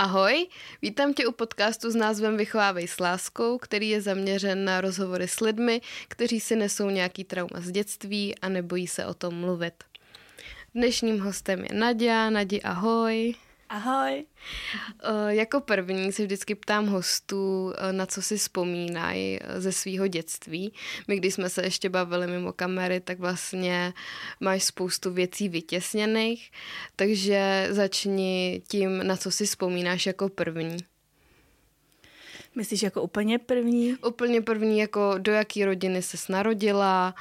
Ahoj, vítám tě u podcastu s názvem Vychovávej s láskou, který je zaměřen na rozhovory s lidmi, kteří si nesou nějaký trauma z dětství a nebojí se o tom mluvit. Dnešním hostem je Nadia. Nadi, ahoj. Ahoj. Eh, jako první se vždycky ptám hostů, eh, na co si vzpomínají eh, ze svého dětství. My, když jsme se ještě bavili mimo kamery, tak vlastně máš spoustu věcí vytěsněných, takže začni tím, na co si vzpomínáš jako první. Myslíš jako úplně první? Úplně první, jako do jaký rodiny ses narodila,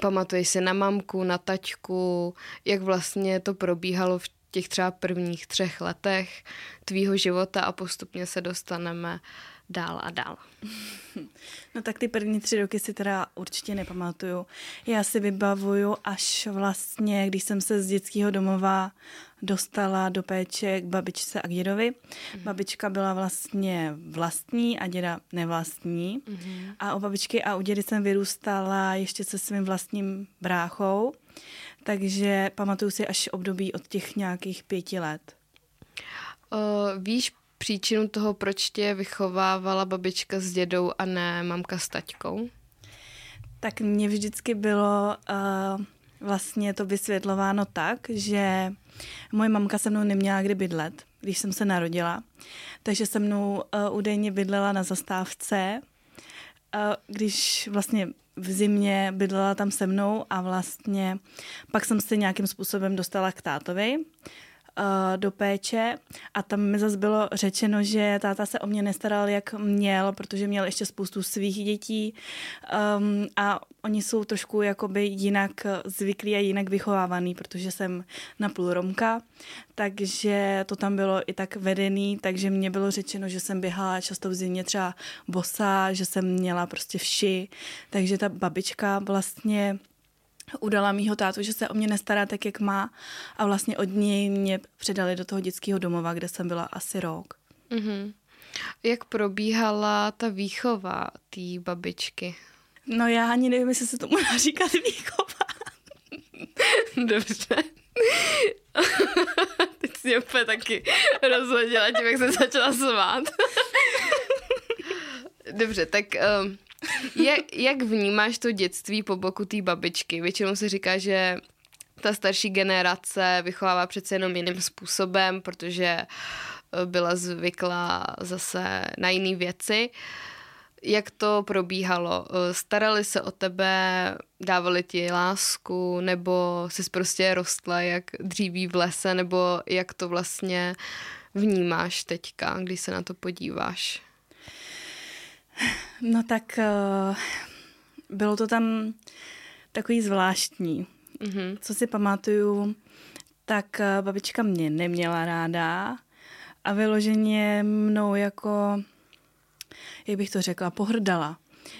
pamatuješ si na mamku, na taťku, jak vlastně to probíhalo v těch třeba prvních třech letech tvýho života a postupně se dostaneme dál a dál. No tak ty první tři roky si teda určitě nepamatuju. Já si vybavuju až vlastně, když jsem se z dětského domova dostala do péče k babičce a k dědovi. Mm. Babička byla vlastně vlastní a děda nevlastní. Mm. A u babičky a u dědy jsem vyrůstala ještě se svým vlastním bráchou takže pamatuju si až období od těch nějakých pěti let. Uh, víš příčinu toho, proč tě vychovávala babička s dědou a ne mamka s taťkou? Tak mně vždycky bylo uh, vlastně to vysvětlováno tak, že moje mamka se mnou neměla kdy bydlet, když jsem se narodila. Takže se mnou uh, údajně bydlela na zastávce, uh, když vlastně v zimě bydlela tam se mnou a vlastně pak jsem se nějakým způsobem dostala k tátovi do péče. A tam mi zase bylo řečeno, že táta se o mě nestaral, jak měl, protože měl ještě spoustu svých dětí. Um, a oni jsou trošku jakoby jinak zvyklí a jinak vychovávaný, protože jsem napůl Romka, takže to tam bylo i tak vedený, takže mě bylo řečeno, že jsem běhala často v zimě třeba bosa, že jsem měla prostě vši, takže ta babička vlastně udala mýho tátu, že se o mě nestará tak, jak má a vlastně od něj mě předali do toho dětského domova, kde jsem byla asi rok. Mm-hmm. Jak probíhala ta výchova té babičky? No já ani nevím, jestli se tomu dá říkat výchova. Dobře. Teď si úplně taky rozhodila tím, jak jsem začala svát. Dobře, tak um, jak, jak vnímáš to dětství po boku té babičky? Většinou se říká, že ta starší generace vychovává přece jenom jiným způsobem, protože eh, byla zvyklá zase na jiné věci. Jak to probíhalo? Eh, starali se o tebe, dávali ti lásku, nebo jsi prostě rostla jak dříví v lese, nebo jak to vlastně vnímáš teďka, když se na to podíváš? No tak uh, bylo to tam takový zvláštní. Mm-hmm. Co si pamatuju, tak uh, babička mě neměla ráda a vyloženě mnou jako, jak bych to řekla, pohrdala.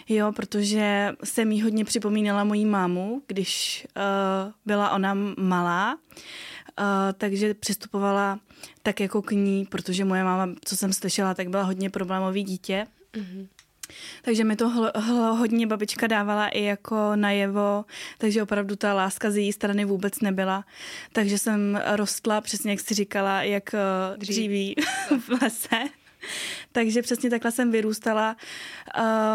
Jo, protože se mi hodně připomínala mojí mámu, když uh, byla ona malá, uh, takže přistupovala tak jako k ní, protože moje máma, co jsem slyšela, tak byla hodně problémový dítě. Mm-hmm. Takže mi to hl- hl- hodně babička dávala i jako najevo, takže opravdu ta láska z její strany vůbec nebyla. Takže jsem rostla, přesně jak jsi říkala, jak eh, dříví v lese. Takže přesně takhle jsem vyrůstala,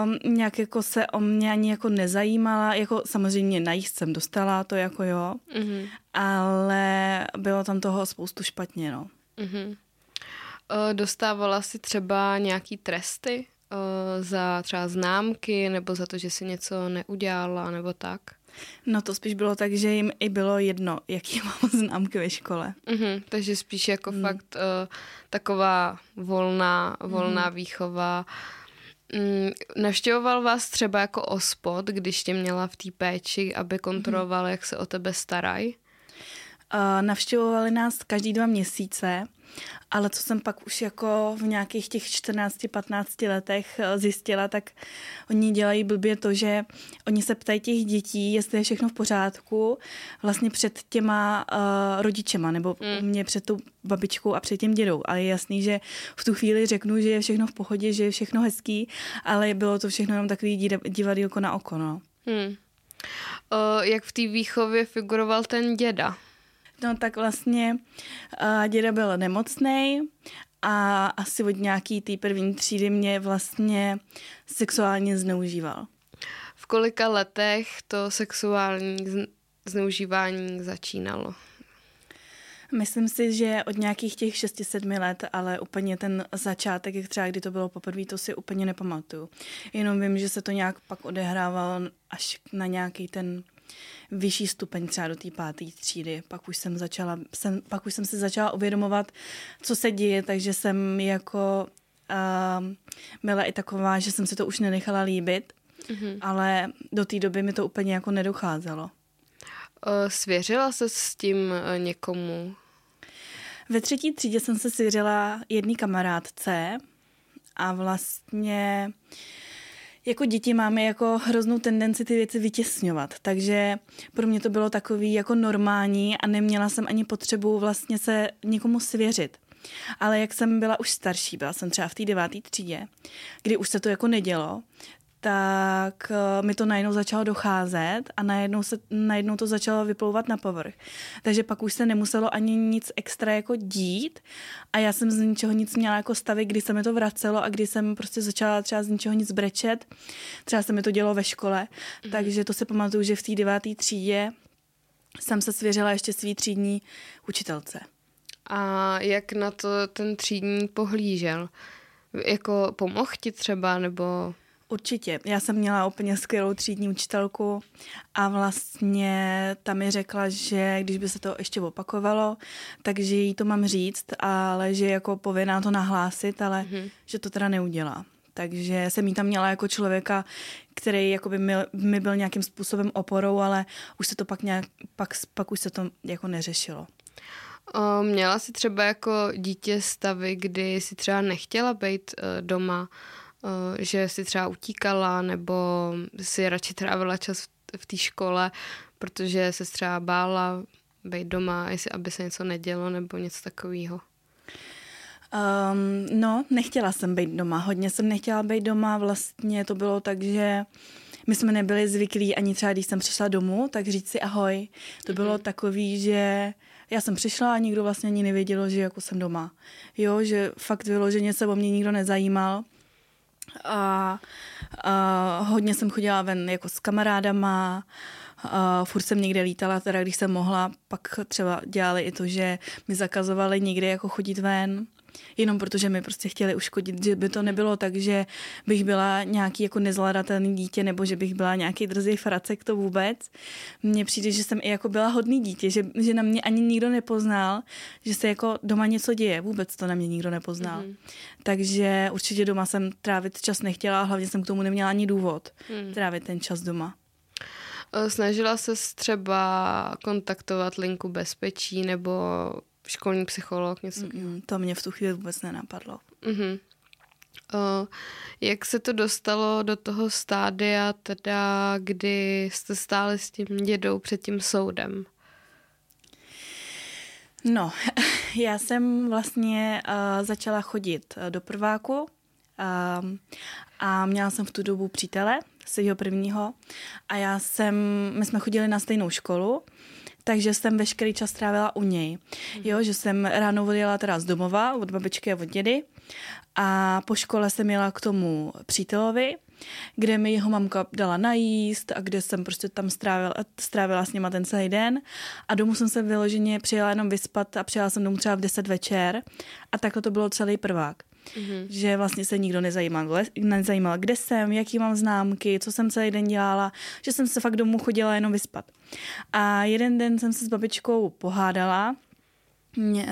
um, nějak jako se o mě ani jako nezajímala, jako samozřejmě najíst jsem dostala, to jako jo, mm-hmm. ale bylo tam toho spoustu špatně, no. Mm-hmm. Dostávala si třeba nějaký tresty za třeba známky nebo za to, že si něco neudělala nebo tak? No to spíš bylo tak, že jim i bylo jedno, jaký mám známky ve škole. Mm-hmm, takže spíš jako mm. fakt uh, taková volná, volná mm. výchova. Mm, navštěvoval vás třeba jako ospod, když tě měla v té péči, aby kontroloval, mm. jak se o tebe starají? Navštěvovali nás každý dva měsíce ale co jsem pak už jako v nějakých těch 14-15 letech eh, zjistila, tak oni dělají blbě to, že oni se ptají těch dětí, jestli je všechno v pořádku, vlastně před těma uh, rodičema, nebo mm. mě před tou babičkou a před tím dědou. Ale je jasný, že v tu chvíli řeknu, že je všechno v pohodě, že je všechno hezký, ale bylo to všechno jenom takový divadýlko na oko, no. Hmm. Uh, jak v té výchově figuroval ten děda? No tak vlastně uh, děda byl nemocný a asi od nějaký té první třídy mě vlastně sexuálně zneužíval. V kolika letech to sexuální zneužívání začínalo? Myslím si, že od nějakých těch 6-7 let, ale úplně ten začátek, jak třeba kdy to bylo poprvé, to si úplně nepamatuju. Jenom vím, že se to nějak pak odehrávalo až na nějaký ten vyšší stupeň, třeba do té páté třídy. Pak už jsem začala, jsem, pak už jsem si začala uvědomovat, co se děje, takže jsem jako uh, byla i taková, že jsem si to už nenechala líbit, mm-hmm. ale do té doby mi to úplně jako nedocházelo. Svěřila se s tím e, někomu? Ve třetí třídě jsem se svěřila jedný kamarádce a vlastně jako děti máme jako hroznou tendenci ty věci vytěsňovat, takže pro mě to bylo takový jako normální a neměla jsem ani potřebu vlastně se někomu svěřit. Ale jak jsem byla už starší, byla jsem třeba v té deváté třídě, kdy už se to jako nedělo, tak eh, mi to najednou začalo docházet a najednou, se, najednou to začalo vyplouvat na povrch. Takže pak už se nemuselo ani nic extra jako dít a já jsem z ničeho nic měla jako stavy, kdy se mi to vracelo a kdy jsem prostě začala třeba z ničeho nic brečet. Třeba se mi to dělo ve škole, mm-hmm. takže to se pamatuju, že v té deváté třídě jsem se svěřila ještě svý třídní učitelce. A jak na to ten třídní pohlížel? Jako pomohl ti třeba, nebo... Určitě. Já jsem měla úplně skvělou třídní učitelku a vlastně ta mi řekla, že když by se to ještě opakovalo, takže jí to mám říct, ale že jako povinná to nahlásit, ale mm-hmm. že to teda neudělá. Takže jsem jí tam měla jako člověka, který jako by mi, mi byl nějakým způsobem oporou, ale už se to pak nějak, pak, pak už se to jako neřešilo. O, měla jsi třeba jako dítě stavy, kdy si třeba nechtěla být uh, doma, že si třeba utíkala nebo si radši trávila čas v té škole, protože se třeba bála být doma, jestli aby se něco nedělo nebo něco takového. Um, no, nechtěla jsem být doma. Hodně jsem nechtěla být doma. Vlastně to bylo tak, že my jsme nebyli zvyklí ani třeba, když jsem přišla domů, tak říct si ahoj. To bylo mm-hmm. takový, že já jsem přišla a nikdo vlastně ani nevěděl, že jako jsem doma. Jo, že fakt vyloženě se o mě nikdo nezajímal a, a hodně jsem chodila ven jako s kamarádama, a furt jsem někde lítala, teda když jsem mohla, pak třeba dělali i to, že mi zakazovali někde jako chodit ven jenom protože mi prostě chtěli uškodit, že by to nebylo tak, že bych byla nějaký jako nezvladatelný dítě nebo že bych byla nějaký drzý fracek, to vůbec. Mně přijde, že jsem i jako byla hodný dítě, že, že na mě ani nikdo nepoznal, že se jako doma něco děje, vůbec to na mě nikdo nepoznal. Mm. Takže určitě doma jsem trávit čas nechtěla a hlavně jsem k tomu neměla ani důvod mm. trávit ten čas doma. Snažila se třeba kontaktovat linku bezpečí nebo školní psycholog, něco mm, To mě v tu chvíli vůbec nenapadlo. Mm-hmm. O, jak se to dostalo do toho stádia, teda kdy jste stáli s tím dědou před tím soudem? No, já jsem vlastně uh, začala chodit uh, do prváku uh, a měla jsem v tu dobu přítele, svého prvního a já jsem, my jsme chodili na stejnou školu takže jsem veškerý čas trávila u něj. Jo, že jsem ráno odjela teda z domova, od babičky a od dědy a po škole jsem jela k tomu přítelovi, kde mi jeho mamka dala najíst a kde jsem prostě tam strávila, strávila s nima ten celý den a domů jsem se vyloženě přijela jenom vyspat a přijela jsem domů třeba v 10 večer a takhle to bylo celý prvák. Mm-hmm. Že vlastně se nikdo nezajímal, nezajímal, kde jsem, jaký mám známky, co jsem celý den dělala, že jsem se fakt domů chodila jenom vyspat. A jeden den jsem se s babičkou pohádala,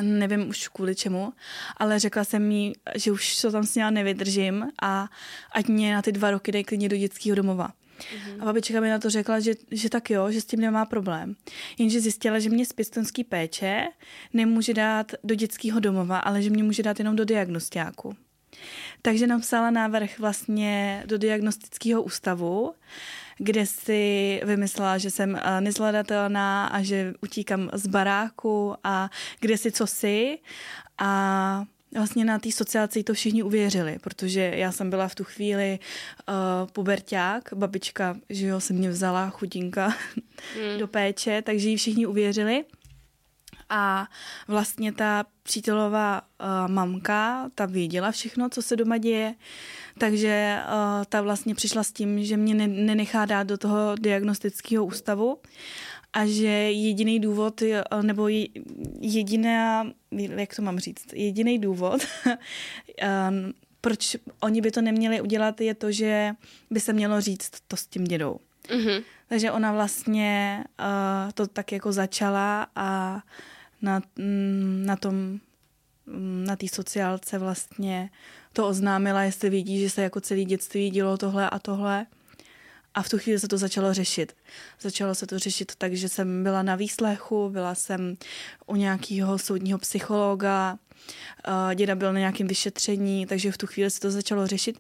nevím už kvůli čemu, ale řekla jsem jí, že už to tam s ní nevydržím a ať mě na ty dva roky dej klidně do dětského domova. Mm-hmm. A babička mi na to řekla, že, že tak jo, že s tím nemá problém. Jenže zjistila, že mě z pěstonský péče nemůže dát do dětského domova, ale že mě může dát jenom do diagnostiáku. Takže napsala návrh vlastně do diagnostického ústavu, kde si vymyslela, že jsem eh, nezvladatelná a že utíkám z baráku a kde si co si. A vlastně na té sociálce to všichni uvěřili, protože já jsem byla v tu chvíli uh, puberták, babička, že jo, se mě vzala chudinka mm. do péče, takže ji všichni uvěřili. A vlastně ta přítelová uh, mamka, ta věděla všechno, co se doma děje, takže uh, ta vlastně přišla s tím, že mě ne- nenechá dát do toho diagnostického ústavu a že jediný důvod, nebo jediná, jak to mám říct, jediný důvod, um, proč oni by to neměli udělat, je to, že by se mělo říct to s tím dědou. Mm-hmm. Takže ona vlastně uh, to tak jako začala a na, mm, na tom, mm, na té sociálce vlastně to oznámila, jestli vidí, že se jako celý dětství dělo tohle a tohle. A v tu chvíli se to začalo řešit. Začalo se to řešit tak, že jsem byla na výslechu, byla jsem u nějakého soudního psychologa, děda byl na nějakém vyšetření, takže v tu chvíli se to začalo řešit,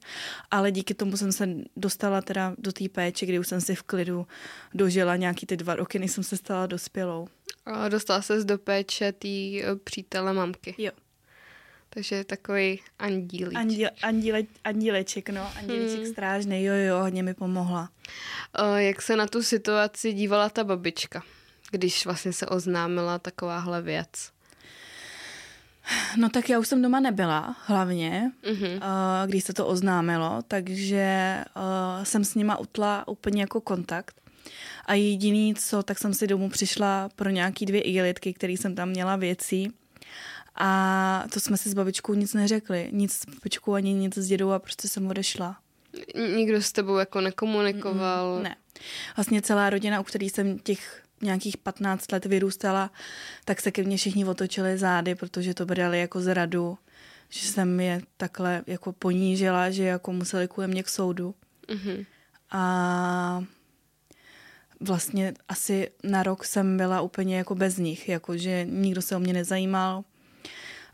ale díky tomu jsem se dostala teda do té péče, kdy už jsem si v klidu dožila nějaký ty dva roky, než jsem se stala dospělou. A dostala se do péče té e, přítele mamky. Jo. Takže takový andílíček. Andíle, andíle, andíleček, no. Andíleček hmm. strážný, jo, jo, hodně mi pomohla. O, jak se na tu situaci dívala ta babička, když vlastně se oznámila takováhle věc? No tak já už jsem doma nebyla, hlavně, mm-hmm. uh, když se to oznámilo, takže uh, jsem s nima utla úplně jako kontakt. A jediný co, tak jsem si domů přišla pro nějaký dvě igelitky, které jsem tam měla věcí. A to jsme si s babičkou nic neřekli. Nic s babičkou ani nic s dědou a prostě jsem odešla. Nikdo s tebou jako nekomunikoval? Mm, ne. Vlastně celá rodina, u který jsem těch nějakých 15 let vyrůstala, tak se ke mně všichni otočili zády, protože to brali jako zradu, že jsem je takhle jako ponížila, že jako museli kvůli mě k soudu. Mm-hmm. A vlastně asi na rok jsem byla úplně jako bez nich, jako že nikdo se o mě nezajímal.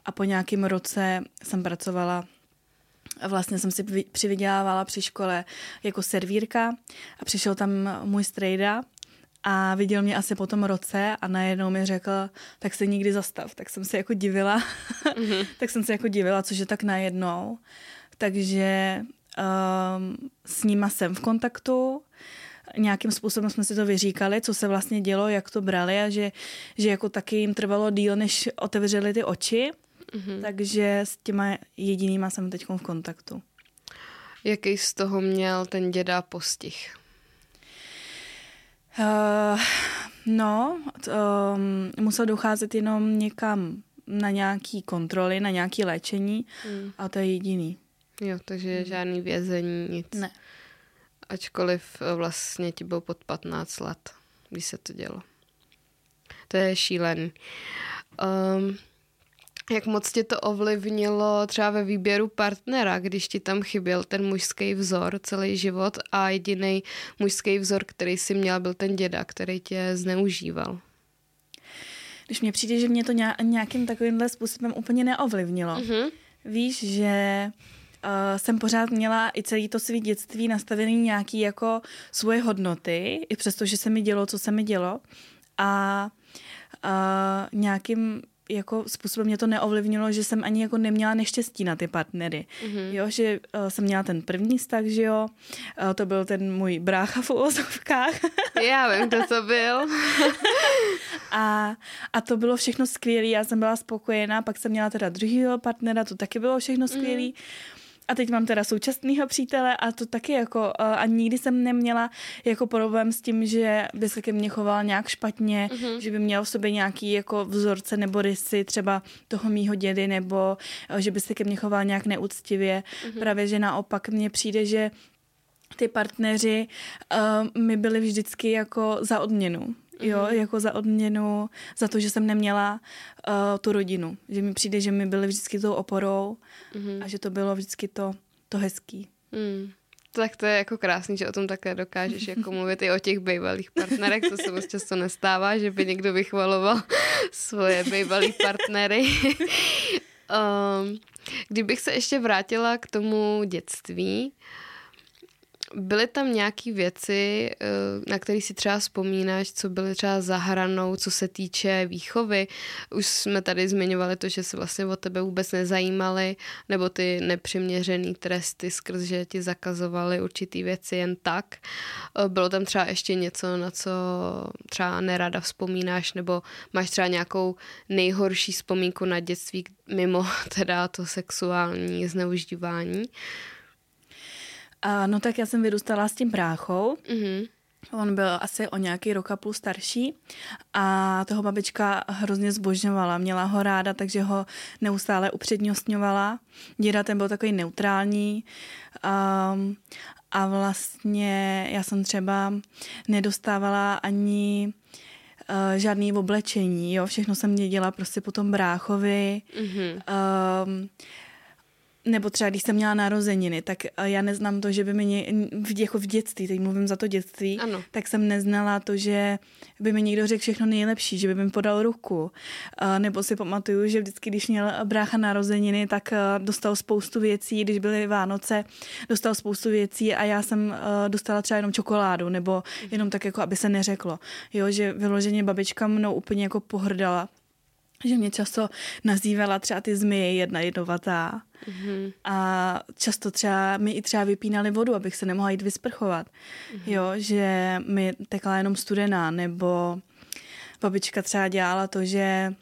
A po nějakém roce jsem pracovala vlastně jsem si přivydělávala při škole jako servírka a přišel tam můj strejda a viděl mě asi po tom roce a najednou mi řekl, tak se nikdy zastav. Tak jsem se jako divila, mm-hmm. tak jsem se jako divila, což je tak najednou. Takže um, s nima jsem v kontaktu, nějakým způsobem jsme si to vyříkali, co se vlastně dělo, jak to brali a že, že jako taky jim trvalo díl, než otevřeli ty oči. Mm-hmm. Takže s těma jedinýma jsem teď v kontaktu. Jaký z toho měl ten děda postih? Uh, no, um, musel docházet jenom někam na nějaký kontroly, na nějaký léčení mm. a to je jediný. Jo, takže mm. žádný vězení, nic. Ne. Ačkoliv eh, vlastně ti byl pod 15 let, když se to dělo. To je šílený. Um, jak moc tě to ovlivnilo třeba ve výběru partnera, když ti tam chyběl ten mužský vzor celý život a jediný mužský vzor, který si měl, byl ten děda, který tě zneužíval? Když mně přijde, že mě to nějakým takovýmhle způsobem úplně neovlivnilo. Mm-hmm. Víš, že uh, jsem pořád měla i celý to svý dětství nastavený nějaký jako svoje hodnoty, i přesto, že se mi dělo, co se mi dělo. A uh, nějakým jako způsobem mě to neovlivnilo, že jsem ani jako neměla neštěstí na ty partnery. Mm-hmm. Jo, že uh, jsem měla ten první vztah, že jo, uh, to byl ten můj brácha v uvozovkách. Já vím, kdo to byl. a, a to bylo všechno skvělé, já jsem byla spokojená, pak jsem měla teda druhého partnera, to taky bylo všechno skvělé. Mm-hmm. A teď mám teda současného přítele a to taky jako, a nikdy jsem neměla jako problém s tím, že by se ke mně choval nějak špatně, mm-hmm. že by měl v sobě nějaký jako vzorce nebo rysy třeba toho mýho dědy, nebo že by se ke mně choval nějak neúctivě. Mm-hmm. Právě, že naopak mně přijde, že ty partneři uh, mi byli vždycky jako za odměnu jo, mm-hmm. jako za odměnu, za to, že jsem neměla uh, tu rodinu. Že mi přijde, že mi byly vždycky tou oporou mm-hmm. a že to bylo vždycky to, to hezký. Mm. Tak to je jako krásný, že o tom také dokážeš jako mluvit i o těch bývalých partnerech, to se moc často nestává, že by někdo vychvaloval svoje bývalý partnery. um, kdybych se ještě vrátila k tomu dětství, byly tam nějaké věci, eh, na které si třeba vzpomínáš, co byly třeba za hranou, co se týče výchovy? Už jsme tady zmiňovali to, že se vlastně o tebe vůbec nezajímali, nebo ty nepřiměřený tresty skrz, že ti zakazovali určitý věci jen tak. Eh, bylo tam třeba ještě něco, na co třeba nerada vzpomínáš, nebo máš třeba nějakou nejhorší vzpomínku na dětství, mimo teda to sexuální zneužívání? A, no tak já jsem vyrůstala s tím bráchou. Mm-hmm. On byl asi o nějaký rok a půl starší a toho babička hrozně zbožňovala. Měla ho ráda, takže ho neustále upřednostňovala. Děda ten byl takový neutrální um, a vlastně já jsem třeba nedostávala ani uh, žádný oblečení, jo, všechno jsem dělala prostě po tom bráchovi. Mm-hmm. Um, nebo třeba když jsem měla narozeniny, tak eh, já neznám to, že by mi v, jako v dětství, teď mluvím za to dětství, ano. tak jsem neznala to, že by mi někdo řekl všechno nejlepší, že by mi podal ruku. A nebo si pamatuju, že vždycky, když měl brácha narozeniny, tak eh, dostal spoustu věcí, když byly Vánoce, dostal spoustu věcí a já jsem eh, dostala třeba jenom čokoládu, nebo jenom tak jako, aby se neřeklo. Jo, že vyloženě babička mnou úplně jako pohrdala že mě často nazývala třeba ty zmije jedna jedovatá. Mm-hmm. A často třeba mi i třeba vypínali vodu, abych se nemohla jít vysprchovat. Mm-hmm. Jo, že mi tekla jenom studená, nebo babička třeba dělala to, že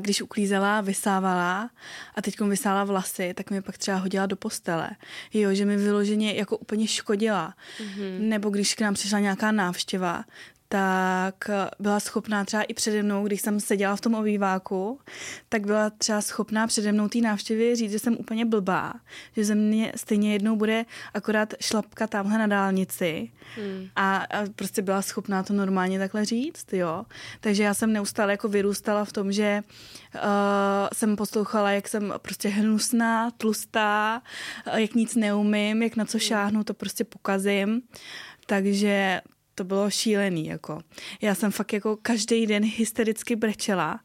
když uklízela, vysávala a teď vysála vlasy, tak mi pak třeba hodila do postele. Jo, že mi vyloženě jako úplně škodila. Mm-hmm. Nebo když k nám přišla nějaká návštěva, tak byla schopná třeba i přede mnou, když jsem seděla v tom obýváku, tak byla třeba schopná přede mnou té návštěvy říct, že jsem úplně blbá, že ze mě stejně jednou bude akorát šlapka tamhle na dálnici hmm. a, a prostě byla schopná to normálně takhle říct, jo. Takže já jsem neustále jako vyrůstala v tom, že uh, jsem poslouchala, jak jsem prostě hnusná, tlustá, jak nic neumím, jak na co hmm. šáhnu, to prostě pokazím. Takže to bylo šílený, jako. Já jsem fakt jako každý den hystericky brečela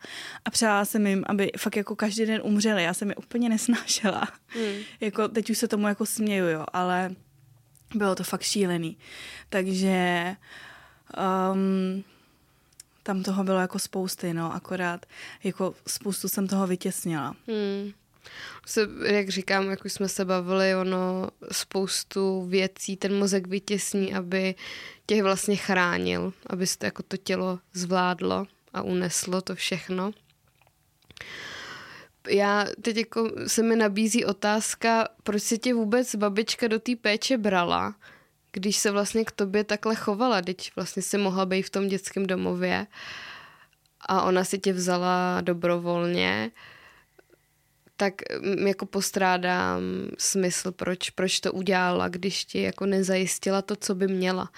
a přála jsem jim, aby fakt jako každý den umřeli. Já jsem je úplně nesnášela. Hmm. Jako teď už se tomu jako směju, jo, ale bylo to fakt šílený. Takže um, tam toho bylo jako spousty, no, akorát jako spoustu jsem toho vytěsnila. Hmm se, jak říkám, jak už jsme se bavili, ono spoustu věcí ten mozek vytěsní, aby tě vlastně chránil, aby to jako to tělo zvládlo a uneslo to všechno. Já teď jako se mi nabízí otázka, proč se tě vůbec babička do té péče brala, když se vlastně k tobě takhle chovala, teď vlastně si mohla být v tom dětském domově a ona si tě vzala dobrovolně tak mm, jako postrádám smysl, proč, proč to udělala, když ti jako nezajistila to, co by měla.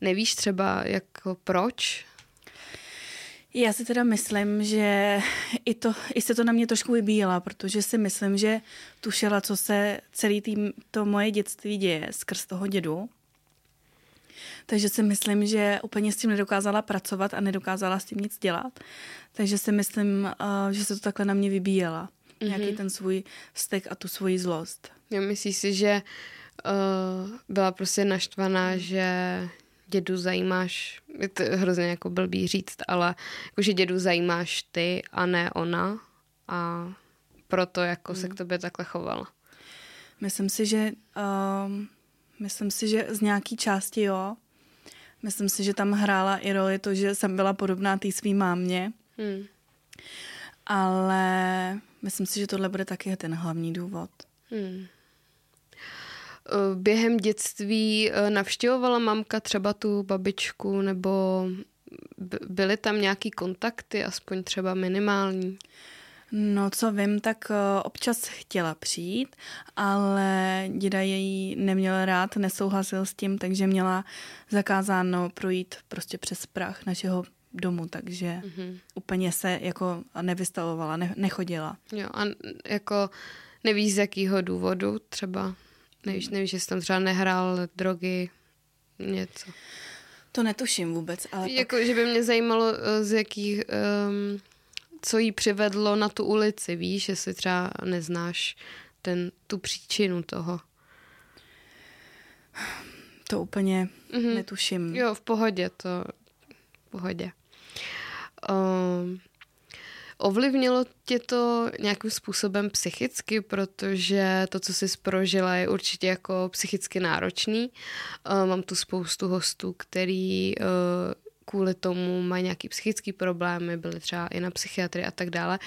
Nevíš třeba jako proč? Já si teda myslím, že i, to, i se to na mě trošku vybíjela, protože si myslím, že tušila, co se celý tým, to moje dětství děje skrz toho dědu. Takže si myslím, že úplně s tím nedokázala pracovat a nedokázala s tím nic dělat. Takže si myslím, uh, že se to takhle na mě vybíjela mm-hmm. nějaký ten svůj vztek a tu svoji zlost. Já myslíš si, že uh, byla prostě naštvaná, že dědu zajímáš, je to hrozně jako blbý říct, ale jako, že dědu zajímáš ty a ne ona a proto jako mm. se k mhm. tobě takhle chovala. Myslím si, že uh, myslím si, že z nějaký části jo. Myslím si, že tam hrála i roli to, že jsem byla podobná té svý mámě. Hmm. Ale Myslím si, že tohle bude taky ten hlavní důvod. Hmm. Během dětství eh, navštěvovala mamka třeba tu babičku, nebo byly tam nějaký kontakty, aspoň třeba minimální? No, co vím, tak eh, občas chtěla přijít, ale děda její neměl rád, nesouhlasil s tím, takže měla zakázáno projít prostě přes prach našeho domu, takže mm-hmm. úplně se jako nevystavovala, ne, nechodila. Jo, a jako nevíš z jakého důvodu třeba? Nevíš, nevíš, že jsi tam třeba nehrál drogy, něco? To netuším vůbec, ale Jako, pak... že by mě zajímalo, eh, z jakých, um, co jí přivedlo na tu ulici, víš, jestli třeba neznáš ten, tu příčinu toho. To úplně mm-hmm. netuším. Jo, v pohodě, to v pohodě. Um, ovlivnilo tě to nějakým způsobem psychicky, protože to, co jsi prožila, je určitě jako psychicky náročný. Uh, mám tu spoustu hostů, který uh, kvůli tomu mají nějaký psychický problémy, byly třeba i na psychiatrii a tak dále.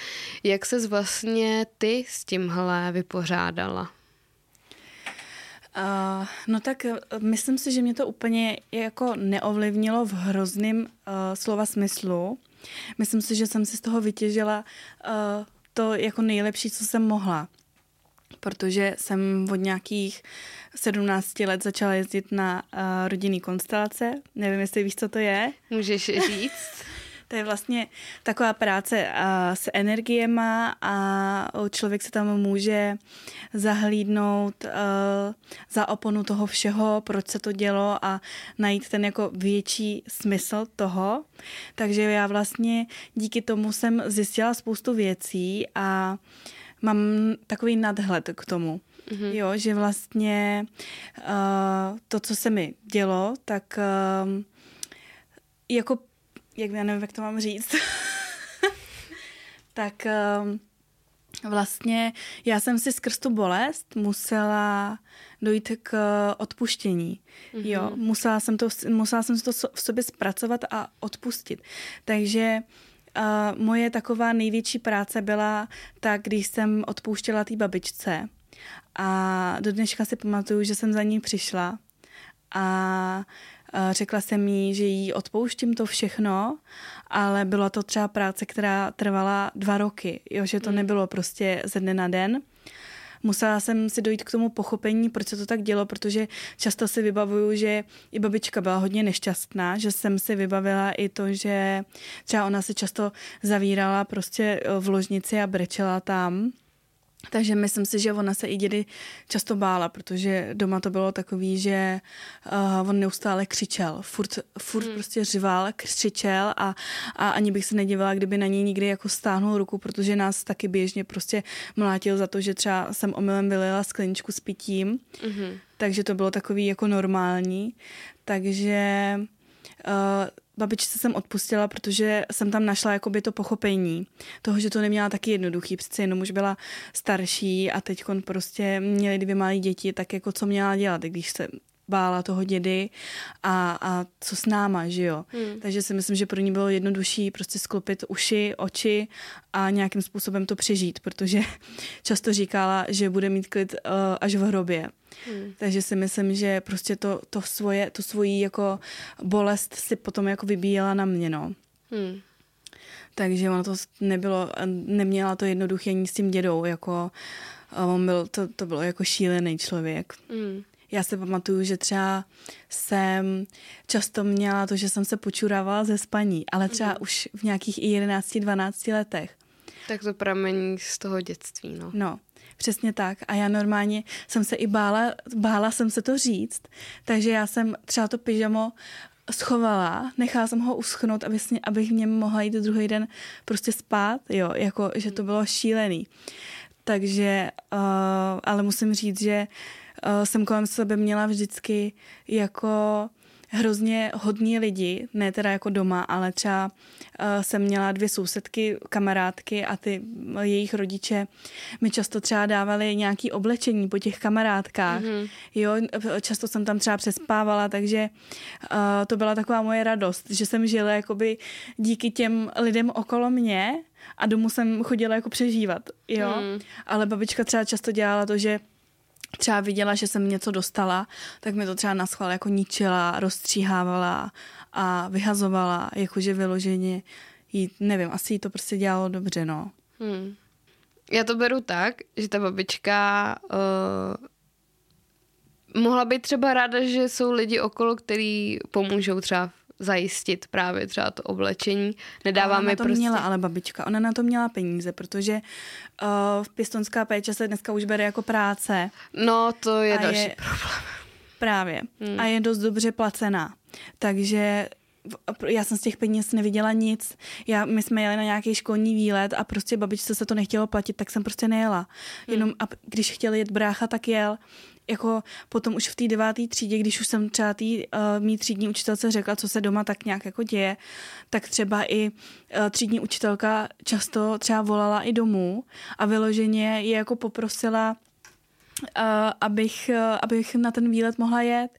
Jak ses vlastně ty s tímhle vypořádala? Uh, no tak uh, myslím si, že mě to úplně jako neovlivnilo v hrozném uh, slova smyslu. Myslím si, že jsem si z toho vytěžila uh, to jako nejlepší, co jsem mohla. Protože jsem od nějakých 17 let začala jezdit na uh, rodinný konstelace. Nevím, jestli víš, co to je. Můžeš říct? To je vlastně taková práce s energiema a člověk se tam může zahlídnout za oponu toho všeho, proč se to dělo a najít ten jako větší smysl toho. Takže já vlastně díky tomu jsem zjistila spoustu věcí a mám takový nadhled k tomu. Mm-hmm. Jo, že vlastně uh, to, co se mi dělo, tak uh, jako jak já nevím, jak to mám říct, tak um, vlastně já jsem si skrz tu bolest musela dojít k odpuštění. Mm-hmm. Jo, musela jsem, to, musela jsem to v sobě zpracovat a odpustit. Takže uh, moje taková největší práce byla tak, když jsem odpouštěla té babičce a do dneška si pamatuju, že jsem za ní přišla a Řekla jsem jí, že jí odpouštím to všechno, ale byla to třeba práce, která trvala dva roky, jo, že to hmm. nebylo prostě ze dne na den. Musela jsem si dojít k tomu pochopení, proč se to tak dělo, protože často si vybavuju, že i babička byla hodně nešťastná, že jsem si vybavila i to, že třeba ona se často zavírala prostě v ložnici a brečela tam takže myslím si, že ona se i dědy často bála, protože doma to bylo takový, že uh, on neustále křičel, furt, furt hmm. prostě řval, křičel a, a ani bych se nedívala, kdyby na něj nikdy jako stáhnul ruku, protože nás taky běžně prostě mlátil za to, že třeba jsem omylem vylila skleničku s pitím, hmm. takže to bylo takový jako normální. Takže uh, babičce jsem odpustila, protože jsem tam našla jakoby to pochopení toho, že to neměla taky jednoduchý, přece jenom už byla starší a teď prostě měli dvě malé děti, tak jako co měla dělat, když se bála toho dědy a, a co s náma, že jo. Hmm. Takže si myslím, že pro ní bylo jednodušší prostě sklopit uši, oči a nějakým způsobem to přežít, protože často říkala, že bude mít klid uh, až v hrobě. Hmm. Takže si myslím, že prostě to, to svoje, tu svoji jako bolest si potom jako vybíjela na mě, no. Hmm. Takže ono to nebylo, neměla to jednoduché ani s tím dědou, jako on byl, to, to bylo jako šílený člověk. Hmm. Já si pamatuju, že třeba jsem často měla to, že jsem se počurávala ze spaní, ale třeba mm. už v nějakých i 11-12 letech. Tak to pramení z toho dětství, no. No, přesně tak. A já normálně jsem se i bála, bála jsem se to říct, takže já jsem třeba to pyžamo schovala, nechala jsem ho uschnout, aby, sně, abych mě mohla jít druhý den prostě spát, jo, jako, že to bylo šílený. Takže, uh, ale musím říct, že uh, jsem kolem sebe měla vždycky jako hrozně hodní lidi, ne teda jako doma, ale třeba uh, jsem měla dvě sousedky, kamarádky a ty jejich rodiče mi často třeba dávali nějaký oblečení po těch kamarádkách. Mm-hmm. Jo, často jsem tam třeba přespávala, takže uh, to byla taková moje radost, že jsem žila jakoby díky těm lidem okolo mě a domů jsem chodila jako přežívat, jo. Mm. Ale babička třeba často dělala to, že třeba viděla, že jsem něco dostala, tak mi to třeba na schvál jako ničila, rozstříhávala a vyhazovala, jakože vyloženě jí, nevím, asi jí to prostě dělalo dobře, no. Hmm. Já to beru tak, že ta babička uh, mohla být třeba ráda, že jsou lidi okolo, který pomůžou třeba zajistit právě třeba to oblečení. Nedáváme ona to prostě... měla ale babička, ona na to měla peníze, protože uh, v pěstonská péče se dneska už bere jako práce. No, to je další je, problém. Právě. Hmm. A je dost dobře placená. Takže já jsem z těch peněz neviděla nic. Já, my jsme jeli na nějaký školní výlet a prostě babičce se to nechtělo platit, tak jsem prostě nejela. Hmm. Jenom a když chtěl jet brácha, tak jel jako potom už v té deváté třídě, když už jsem třeba tý, uh, mý třídní učitelce řekla, co se doma tak nějak jako děje, tak třeba i uh, třídní učitelka často třeba volala i domů a vyloženě je jako poprosila abych, uh, abych na ten výlet mohla jet,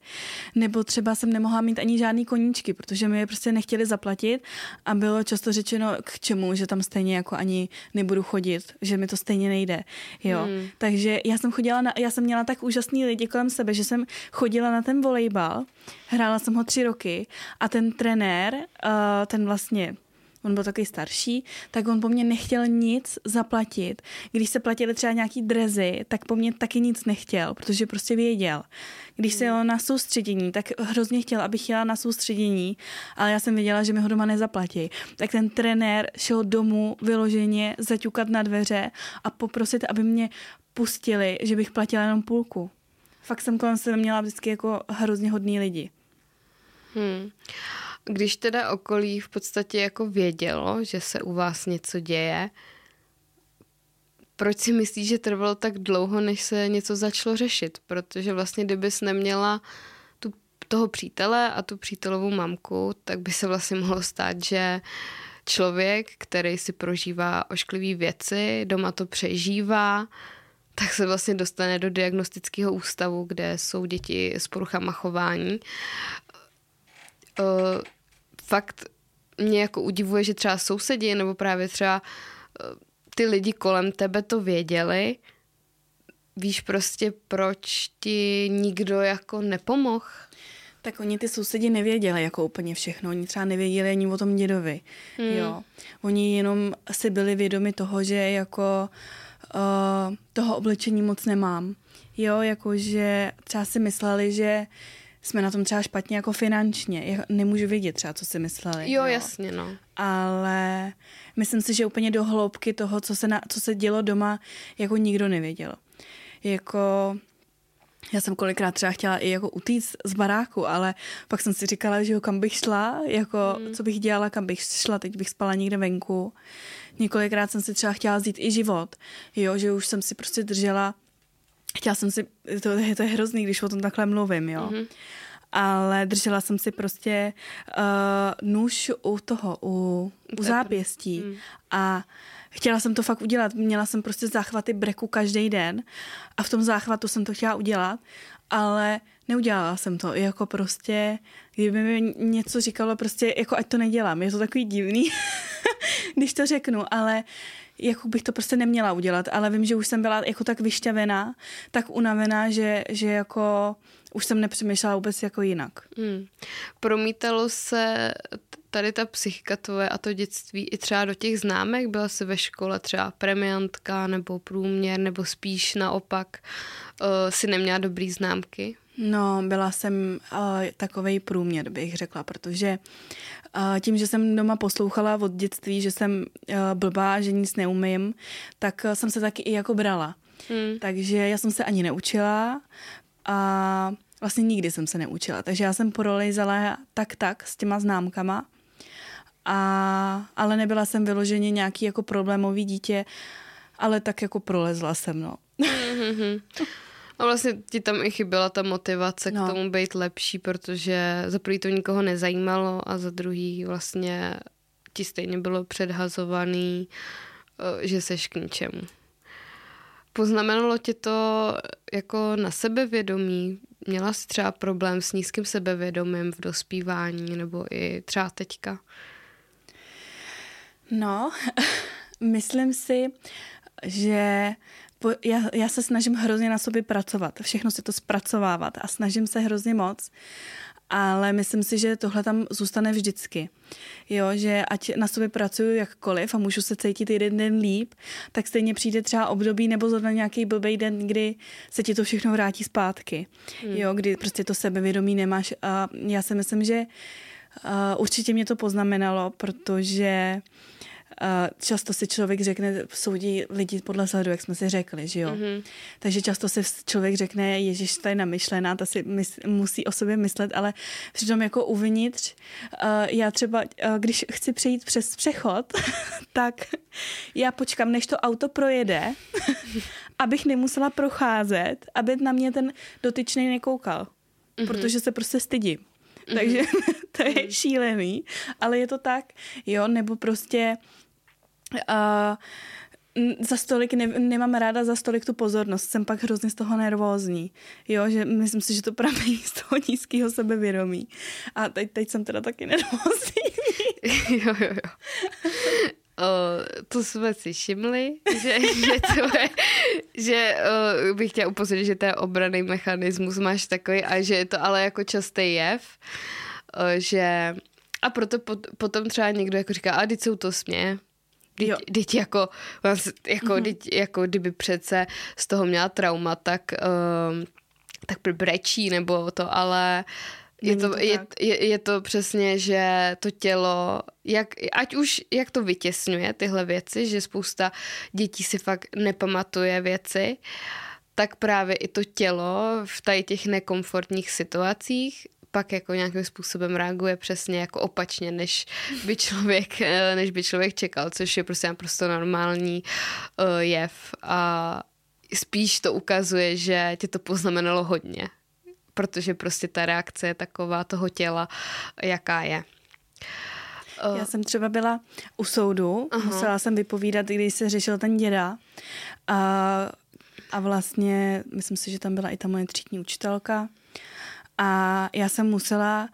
nebo třeba jsem nemohla mít ani žádný koníčky, protože mi je prostě nechtěli zaplatit a bylo často řečeno k čemu, že tam stejně jako ani nebudu chodit, že mi to stejně nejde, jo. Hmm. Takže já jsem chodila, na, já jsem měla tak úžasný lidi kolem sebe, že jsem chodila na ten volejbal, hrála jsem ho tři roky a ten trenér, uh, ten vlastně on byl takový starší, tak on po mně nechtěl nic zaplatit. Když se platily třeba nějaký drezy, tak po mně taky nic nechtěl, protože prostě věděl. Když se jelo na soustředění, tak hrozně chtěl, abych jela na soustředění, ale já jsem věděla, že mi ho doma nezaplatí. Tak ten trenér šel domů vyloženě zaťukat na dveře a poprosit, aby mě pustili, že bych platila jenom půlku. Fakt jsem kolem sebe měla vždycky jako hrozně hodný lidi. Hmm. Když teda okolí v podstatě jako vědělo, že se u vás něco děje, proč si myslíš, že trvalo tak dlouho, než se něco začalo řešit? Protože vlastně kdybys neměla tu, toho přítele a tu přítelovou mamku, tak by se vlastně mohlo stát, že člověk, který si prožívá ošklivé věci, doma to přežívá, tak se vlastně dostane do diagnostického ústavu, kde jsou děti s poruchama chování uh, fakt mě jako udivuje, že třeba sousedí nebo právě třeba uh, ty lidi kolem tebe to věděli. Víš prostě, proč ti nikdo jako nepomohl? Tak oni ty sousedi nevěděli jako úplně všechno. Oni třeba nevěděli ani o tom dědovi. Hmm. Jo. Oni jenom si byli vědomi toho, že jako uh, toho oblečení moc nemám. Jo, jakože třeba si mysleli, že jsme na tom třeba špatně jako finančně. Já nemůžu vědět třeba, co si mysleli. Jo, jo, jasně, no. Ale myslím si, že úplně do hloubky toho, co se, na, co se dělo doma, jako nikdo nevěděl. Jako já jsem kolikrát třeba chtěla i jako utíct z baráku, ale pak jsem si říkala, že jo, kam bych šla, jako hmm. co bych dělala, kam bych šla, teď bych spala někde venku. Několikrát jsem si třeba chtěla vzít i život, jo, že už jsem si prostě držela chtěla jsem si, to, je, to je hrozný, když o tom takhle mluvím, jo. Mm-hmm. Ale držela jsem si prostě uh, nůž u toho, u, u zápěstí mm. a chtěla jsem to fakt udělat. Měla jsem prostě záchvaty breku každý den a v tom záchvatu jsem to chtěla udělat, ale neudělala jsem to. Jako prostě, kdyby mi něco říkalo, prostě jako ať to nedělám. Je to takový divný, když to řeknu, ale uh, jako bych to prostě neměla udělat, ale vím, že už jsem byla jako tak vyšťavená, tak unavená, že, že jako už jsem nepřemýšlela vůbec jako jinak. Hmm. Promítalo se tady ta psychika tvoje a to dětství i třeba do těch známek? Byla jsi ve škole třeba premiantka nebo průměr, nebo spíš naopak uh, si neměla dobrý známky? No, byla jsem uh, takovej průměr, bych řekla, protože uh, tím, že jsem doma poslouchala od dětství, že jsem uh, blbá, že nic neumím, tak uh, jsem se taky i jako brala. Hmm. Takže já jsem se ani neučila a vlastně nikdy jsem se neučila. Takže já jsem prolejzala tak tak s těma známkama, a, ale nebyla jsem vyloženě nějaký jako problémový dítě, ale tak jako prolezla jsem, no. Mm-hmm. A vlastně ti tam i chyběla ta motivace no. k tomu být lepší, protože za prvý to nikoho nezajímalo a za druhý vlastně ti stejně bylo předhazovaný, eh, že seš k ničemu. Poznamenalo tě to jako na sebevědomí? Měla jsi třeba problém s nízkým sebevědomím v dospívání nebo i třeba teďka? No, myslím si, že já, já se snažím hrozně na sobě pracovat, všechno si to zpracovávat a snažím se hrozně moc, ale myslím si, že tohle tam zůstane vždycky. Jo, že ať na sobě pracuju jakkoliv a můžu se cítit jeden den líp, tak stejně přijde třeba období nebo zrovna nějaký blbý den, kdy se ti to všechno vrátí zpátky. Hmm. Jo, kdy prostě to sebevědomí nemáš a já si myslím, že uh, určitě mě to poznamenalo, protože často si člověk řekne, soudí lidi podle sledu, jak jsme si řekli, že jo. Mm-hmm. Takže často si člověk řekne, ježiš, to je namyšlená, ta si mys- musí o sobě myslet, ale přitom jako uvnitř, uh, já třeba, uh, když chci přejít přes přechod, tak já počkám, než to auto projede, abych nemusela procházet, aby na mě ten dotyčný nekoukal, mm-hmm. protože se prostě stydím. Takže to je mm-hmm. šílený, ale je to tak, jo, nebo prostě uh, za stolik ne, nemám ráda za stolik tu pozornost, jsem pak hrozně z toho nervózní. Jo, že myslím si, že to pramení z toho nízkého sebevědomí. A teď, teď jsem teda taky nervózní. jo, jo, jo. O, to jsme si všimli, že, že, to je, že o, bych chtěla upozornit, že to je obraný mechanismus, máš takový a že je to ale jako častý jev, o, že a proto pot, potom třeba někdo jako říká, a teď jsou to směje, Teď jako, jako, mm-hmm. Jako kdyby přece z toho měla trauma, tak, um, tak brečí nebo to, ale je to, to je, je, je to přesně, že to tělo, jak, ať už jak to vytěsňuje tyhle věci, že spousta dětí si fakt nepamatuje věci, tak právě i to tělo v tady těch nekomfortních situacích pak jako nějakým způsobem reaguje přesně jako opačně, než by člověk, eh, než by člověk čekal, což je prostě naprosto normální uh, jev. A spíš to ukazuje, že tě to poznamenalo hodně, protože prostě ta reakce je taková toho těla, jaká je. Uh, Já jsem třeba byla u soudu, uh-huh. musela jsem vypovídat, když se řešil ten děda a, a vlastně, myslím si, že tam byla i ta moje třídní učitelka, a já jsem musela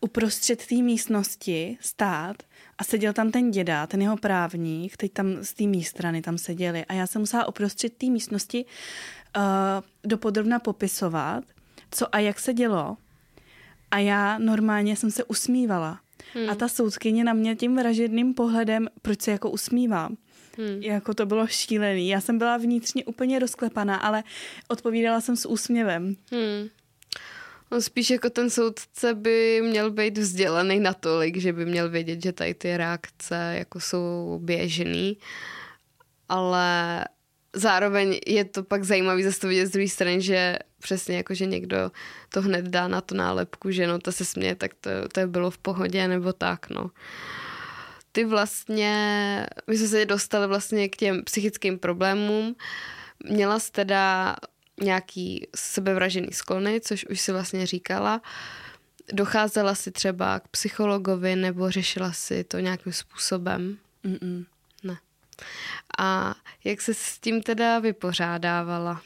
uprostřed té místnosti stát a seděl tam ten děda, ten jeho právník, teď tam z té mý strany tam seděli a já jsem musela uprostřed té místnosti uh, dopodrobna popisovat, co a jak se dělo a já normálně jsem se usmívala. Hmm. A ta soudkyně na mě tím vražedným pohledem, proč se jako usmívám. Hmm. Jako to bylo šílený. Já jsem byla vnitřně úplně rozklepaná, ale odpovídala jsem s úsměvem. Hmm. On spíš jako ten soudce by měl být vzdělaný natolik, že by měl vědět, že tady ty reakce jako jsou běžný, ale zároveň je to pak zajímavý zase to vidět z druhé strany, že přesně jako, že někdo to hned dá na tu nálepku, že no to se směje, tak to, to bylo v pohodě, nebo tak, no. Ty vlastně, my jsme se dostali vlastně k těm psychickým problémům, měla jsi teda nějaký sebevražený sklony, což už si vlastně říkala. Docházela si třeba k psychologovi nebo řešila si to nějakým způsobem? Mm-mm. A jak se s tím teda vypořádávala?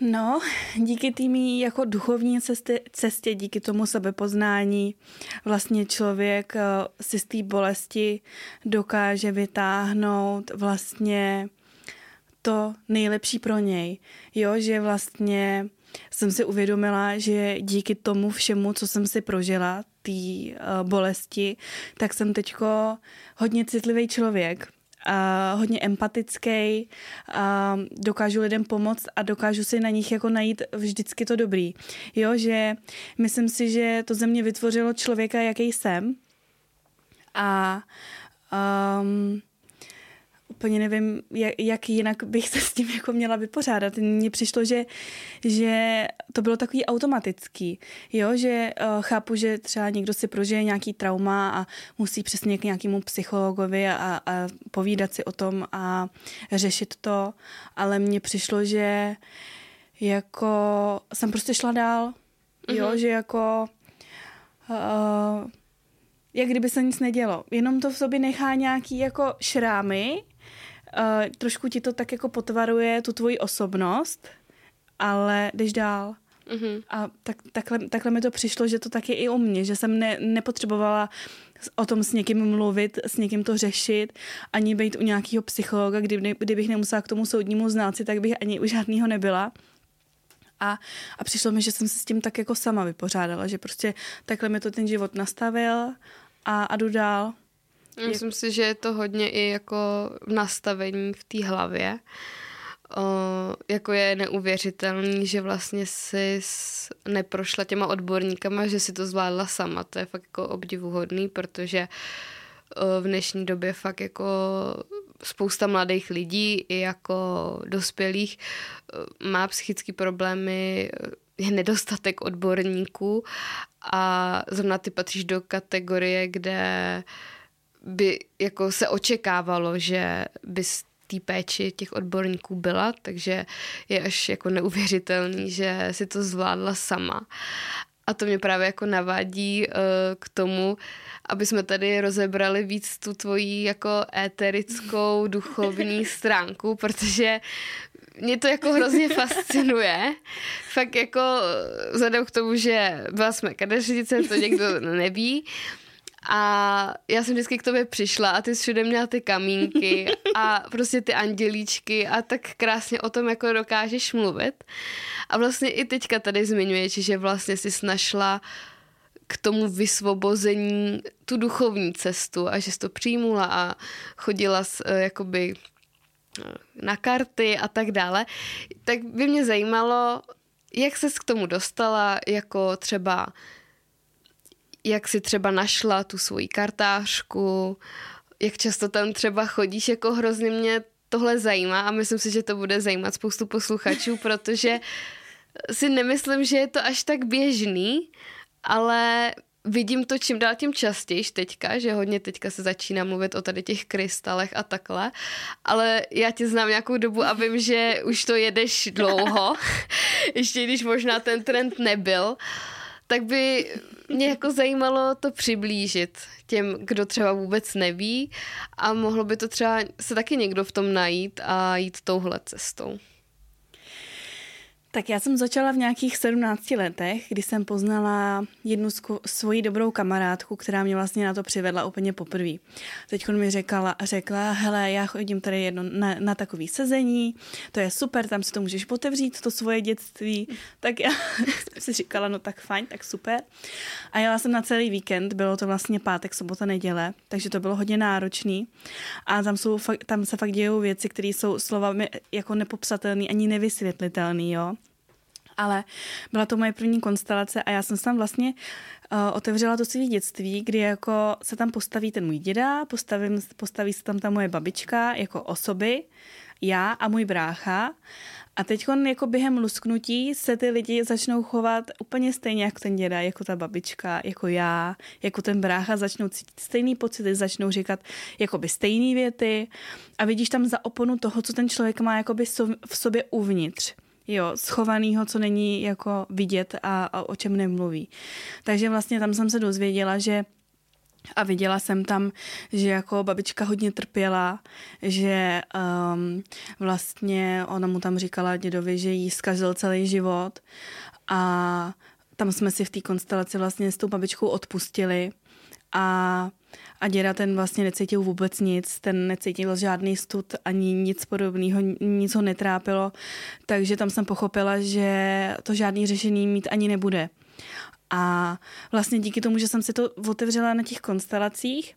No, díky tými jako duchovní cestě, cestě, díky tomu sebepoznání, vlastně člověk eh, si z té bolesti dokáže vytáhnout vlastně to nejlepší pro něj. Jo, že vlastně jsem si uvědomila, že díky tomu všemu, co jsem si prožila, té uh, bolesti, tak jsem teďko hodně citlivý člověk. A hodně empatický, a dokážu lidem pomoct a dokážu si na nich jako najít vždycky to dobrý. Jo, že myslím si, že to ze mě vytvořilo člověka, jaký jsem. A um, úplně nevím, jak, jak jinak bych se s tím jako měla vypořádat. Mně přišlo, že, že to bylo takový automatický, jo, že uh, chápu, že třeba někdo si prožije nějaký trauma a musí přesně k nějakému psychologovi a, a povídat si o tom a řešit to, ale mně přišlo, že jako jsem prostě šla dál, mm-hmm. jo, mhm. že jako uh, jak kdyby se nic nedělo. Jenom to v sobě nechá nějaký jako šrámy, uh, trošku ti to tak jako potvaruje tu tvoji osobnost, ale jdeš dál. Mm-hmm. A tak, takhle, takhle mi to přišlo, že to taky i u mě, že jsem ne, nepotřebovala o tom s někým mluvit, s někým to řešit, ani být u nějakého psychologa, kdy, kdybych nemusela k tomu soudnímu znalci, tak bych ani u žádného nebyla. A, a přišlo mi, že jsem se s tím tak jako sama vypořádala, že prostě takhle mi to ten život nastavil a, a jdu dál. Myslím si, že je to hodně i jako v nastavení v té hlavě. O, jako je neuvěřitelný, že vlastně si neprošla těma odborníkama, že si to zvládla sama. To je fakt jako obdivuhodný, protože v dnešní době fakt jako spousta mladých lidí i jako dospělých má psychické problémy, je nedostatek odborníků a zrovna ty patříš do kategorie, kde by jako se očekávalo, že bys té péči těch odborníků byla, takže je až jako neuvěřitelný, že si to zvládla sama. A to mě právě jako navádí uh, k tomu, aby jsme tady rozebrali víc tu tvoji jako éterickou duchovní stránku, protože mě to jako hrozně fascinuje. Fakt jako vzhledem k tomu, že byla jsme kadeřnice, to někdo neví, a já jsem vždycky k tobě přišla a ty jsi všude měla ty kamínky a prostě ty andělíčky a tak krásně o tom jako dokážeš mluvit. A vlastně i teďka tady zmiňuješ, že vlastně jsi našla k tomu vysvobození tu duchovní cestu a že jsi to přijmula a chodila s, eh, jakoby eh, na karty a tak dále, tak by mě zajímalo, jak ses k tomu dostala, jako třeba jak si třeba našla tu svoji kartářku, jak často tam třeba chodíš, jako hrozně mě tohle zajímá a myslím si, že to bude zajímat spoustu posluchačů, protože si nemyslím, že je to až tak běžný, ale vidím to čím dál tím častěji teďka, že hodně teďka se začíná mluvit o tady těch krystalech a takhle, ale já tě znám nějakou dobu a vím, že už to jedeš dlouho, ještě když možná ten trend nebyl, tak by mě jako zajímalo to přiblížit těm, kdo třeba vůbec neví a mohlo by to třeba se taky někdo v tom najít a jít touhle cestou. Tak já jsem začala v nějakých 17 letech, kdy jsem poznala jednu svoji dobrou kamarádku, která mě vlastně na to přivedla úplně poprvé. Teď mi řekla, řekla, hele, já chodím tady jedno na, na takový sezení, to je super, tam si to můžeš otevřít, to svoje dětství. Tak já jsem si říkala, no tak fajn, tak super. A jela jsem na celý víkend, bylo to vlastně pátek, sobota, neděle, takže to bylo hodně náročný. A tam, jsou, tam se fakt dějou věci, které jsou slovami jako nepopsatelné ani nevysvětlitelné, jo ale byla to moje první konstelace a já jsem tam vlastně uh, otevřela to svý dětství, kdy jako se tam postaví ten můj děda, postavím, postaví se tam ta moje babička jako osoby, já a můj brácha. A teď jako během lusknutí se ty lidi začnou chovat úplně stejně jako ten děda, jako ta babička, jako já, jako ten brácha, začnou cítit stejný pocity, začnou říkat jakoby stejné věty. A vidíš tam za oponu toho, co ten člověk má jakoby v sobě uvnitř jo, schovanýho, co není jako vidět a, a o čem nemluví. Takže vlastně tam jsem se dozvěděla, že a viděla jsem tam, že jako babička hodně trpěla, že um, vlastně ona mu tam říkala dědovi, že jí zkazil celý život a tam jsme si v té konstelaci vlastně s tou babičkou odpustili a a děda ten vlastně necítil vůbec nic, ten necítil žádný stud ani nic podobného, nic ho netrápilo, takže tam jsem pochopila, že to žádný řešení mít ani nebude. A vlastně díky tomu, že jsem si to otevřela na těch konstelacích,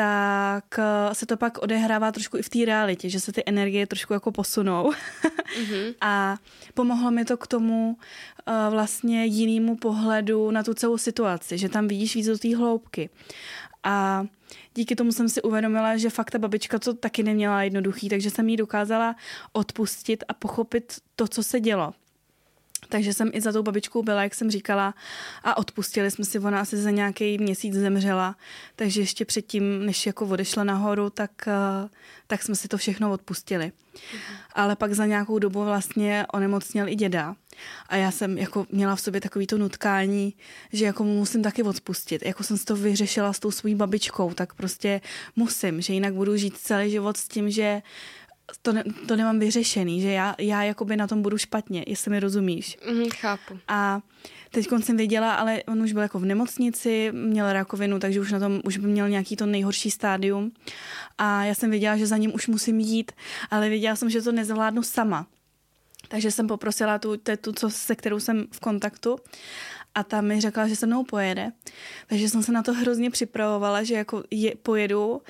tak eh, se to pak odehrává trošku i v té realitě, že se ty energie trošku jako posunou. mm-hmm. A pomohlo mi to k tomu uh, vlastně jinému pohledu na tu celou situaci, že tam vidíš víc do té hloubky. A díky tomu jsem si uvědomila, že fakt ta babička to taky neměla jednoduchý, takže jsem jí dokázala odpustit a pochopit to, co se dělo. Takže jsem i za tou babičkou byla, jak jsem říkala, a odpustili jsme si, ona asi za nějaký měsíc zemřela, takže ještě předtím, než jako odešla nahoru, tak, eh, tak jsme si to všechno odpustili. Ale pak za nějakou dobu vlastně onemocněl i děda a já jsem jako měla v sobě takový to nutkání, že jako mu musím taky odpustit. Jako jsem si to vyřešila s tou svojí babičkou, tak prostě musím, že jinak budu žít celý život s tím, že to, ne, to nemám vyřešený, že já, já jakoby na tom budu špatně, jestli mi rozumíš. Mm, chápu. A teď jsem věděla, ale on už byl jako v nemocnici, měl rakovinu, takže už na tom už by měl nějaký to nejhorší stádium. A já jsem věděla, že za ním už musím jít, ale věděla jsem, že to nezvládnu sama. Takže jsem poprosila tu tetu, co, se kterou jsem v kontaktu a ta mi řekla, že se mnou pojede. Takže jsem se na to hrozně připravovala, že jako je, pojedu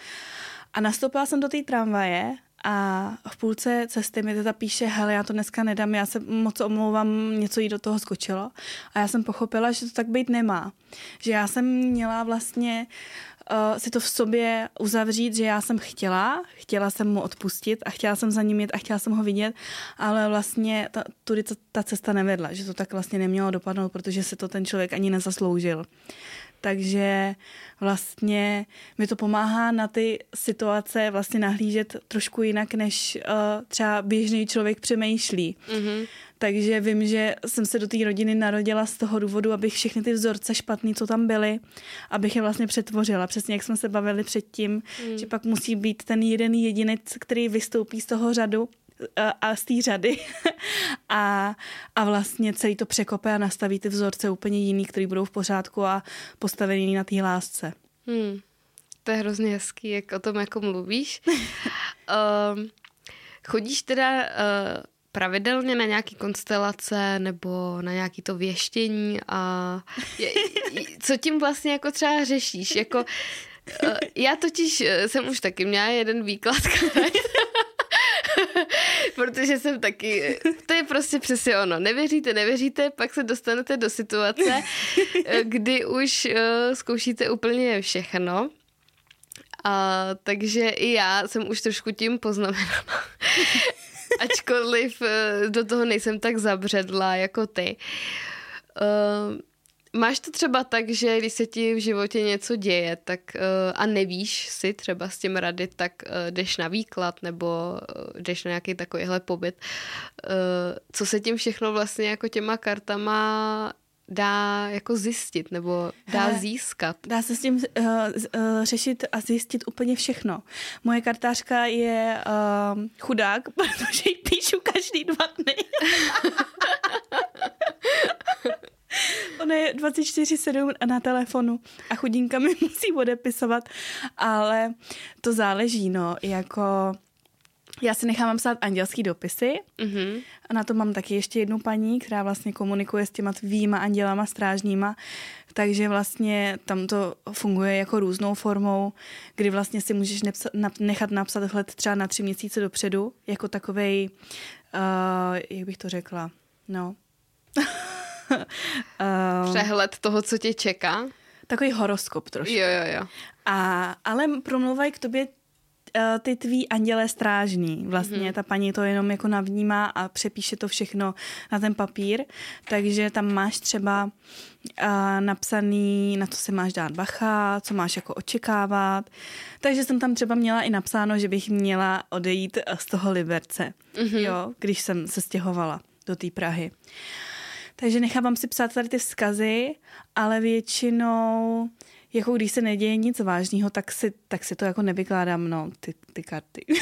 a nastoupila jsem do té tramvaje a v půlce cesty mi teta píše, hele, já to dneska nedám, já se moc omlouvám, něco jí do toho skočilo. A já jsem pochopila, že to tak být nemá. Že já jsem měla vlastně uh, si to v sobě uzavřít, že já jsem chtěla, chtěla jsem mu odpustit a chtěla jsem za ním jít a chtěla jsem ho vidět, ale vlastně ta, tudy ta, ta cesta nevedla, že to tak vlastně nemělo dopadnout, protože se to ten člověk ani nezasloužil. Takže vlastně mi to pomáhá na ty situace vlastně nahlížet trošku jinak, než uh, třeba běžný člověk přemýšlí. Mm-hmm. Takže vím, že jsem se do té rodiny narodila z toho důvodu, abych všechny ty vzorce špatný, co tam byly, abych je vlastně přetvořila. Přesně jak jsme se bavili předtím, mm. že pak musí být ten jeden jedinec, který vystoupí z toho řadu a z té řady a, a vlastně celý to překope a nastaví ty vzorce úplně jiný, který budou v pořádku a postavený na té lásce. Hmm. To je hrozně hezký, jak o tom jako mluvíš. uh, chodíš teda uh, pravidelně na nějaký konstelace nebo na nějaký to věštění a je, co tím vlastně jako třeba řešíš? Jako, uh, já totiž eh, jsem už taky měla jeden výklad Protože jsem taky, to je prostě přesně ono. Nevěříte, nevěříte, pak se dostanete do situace, kdy už uh, zkoušíte úplně všechno. A, takže i já jsem už trošku tím poznamenala. Ačkoliv uh, do toho nejsem tak zabředla jako ty. Uh, Máš to třeba tak, že když se ti v životě něco děje tak, uh, a nevíš si třeba s tím rady, tak uh, jdeš na výklad nebo uh, jdeš na nějaký takovýhle pobyt. Co se tím všechno vlastně jako těma kartama dá jako zjistit nebo dá Hele, získat? Dá se s tím uh, uh, řešit a zjistit úplně všechno. Moje kartářka je uh, chudák, protože ji píšu každý dva dny. Ona je 24-7 na telefonu a chudinka mi musí odepisovat, ale to záleží, no, jako... Já si nechám psát andělský dopisy. Mm-hmm. a na to mám taky ještě jednu paní, která vlastně komunikuje s těma tvýma andělama strážníma, takže vlastně tam to funguje jako různou formou, kdy vlastně si můžeš nepsa- nechat napsat hled třeba na tři měsíce dopředu, jako takovej, uh, jak bych to řekla, no... uh, Přehled toho, co tě čeká? Takový horoskop trošku. Jo, jo, jo. A, ale promluvají k tobě uh, ty tví andělé strážní. Vlastně mm-hmm. ta paní to jenom jako navnímá a přepíše to všechno na ten papír. Takže tam máš třeba uh, napsaný, na co se máš dát bacha, co máš jako očekávat. Takže jsem tam třeba měla i napsáno, že bych měla odejít z toho Liberce, mm-hmm. jo, když jsem se stěhovala do té Prahy. Takže nechávám si psát tady ty vzkazy, ale většinou, jako když se neděje nic vážného, tak si, tak si to jako nevykládám, no, ty, ty karty.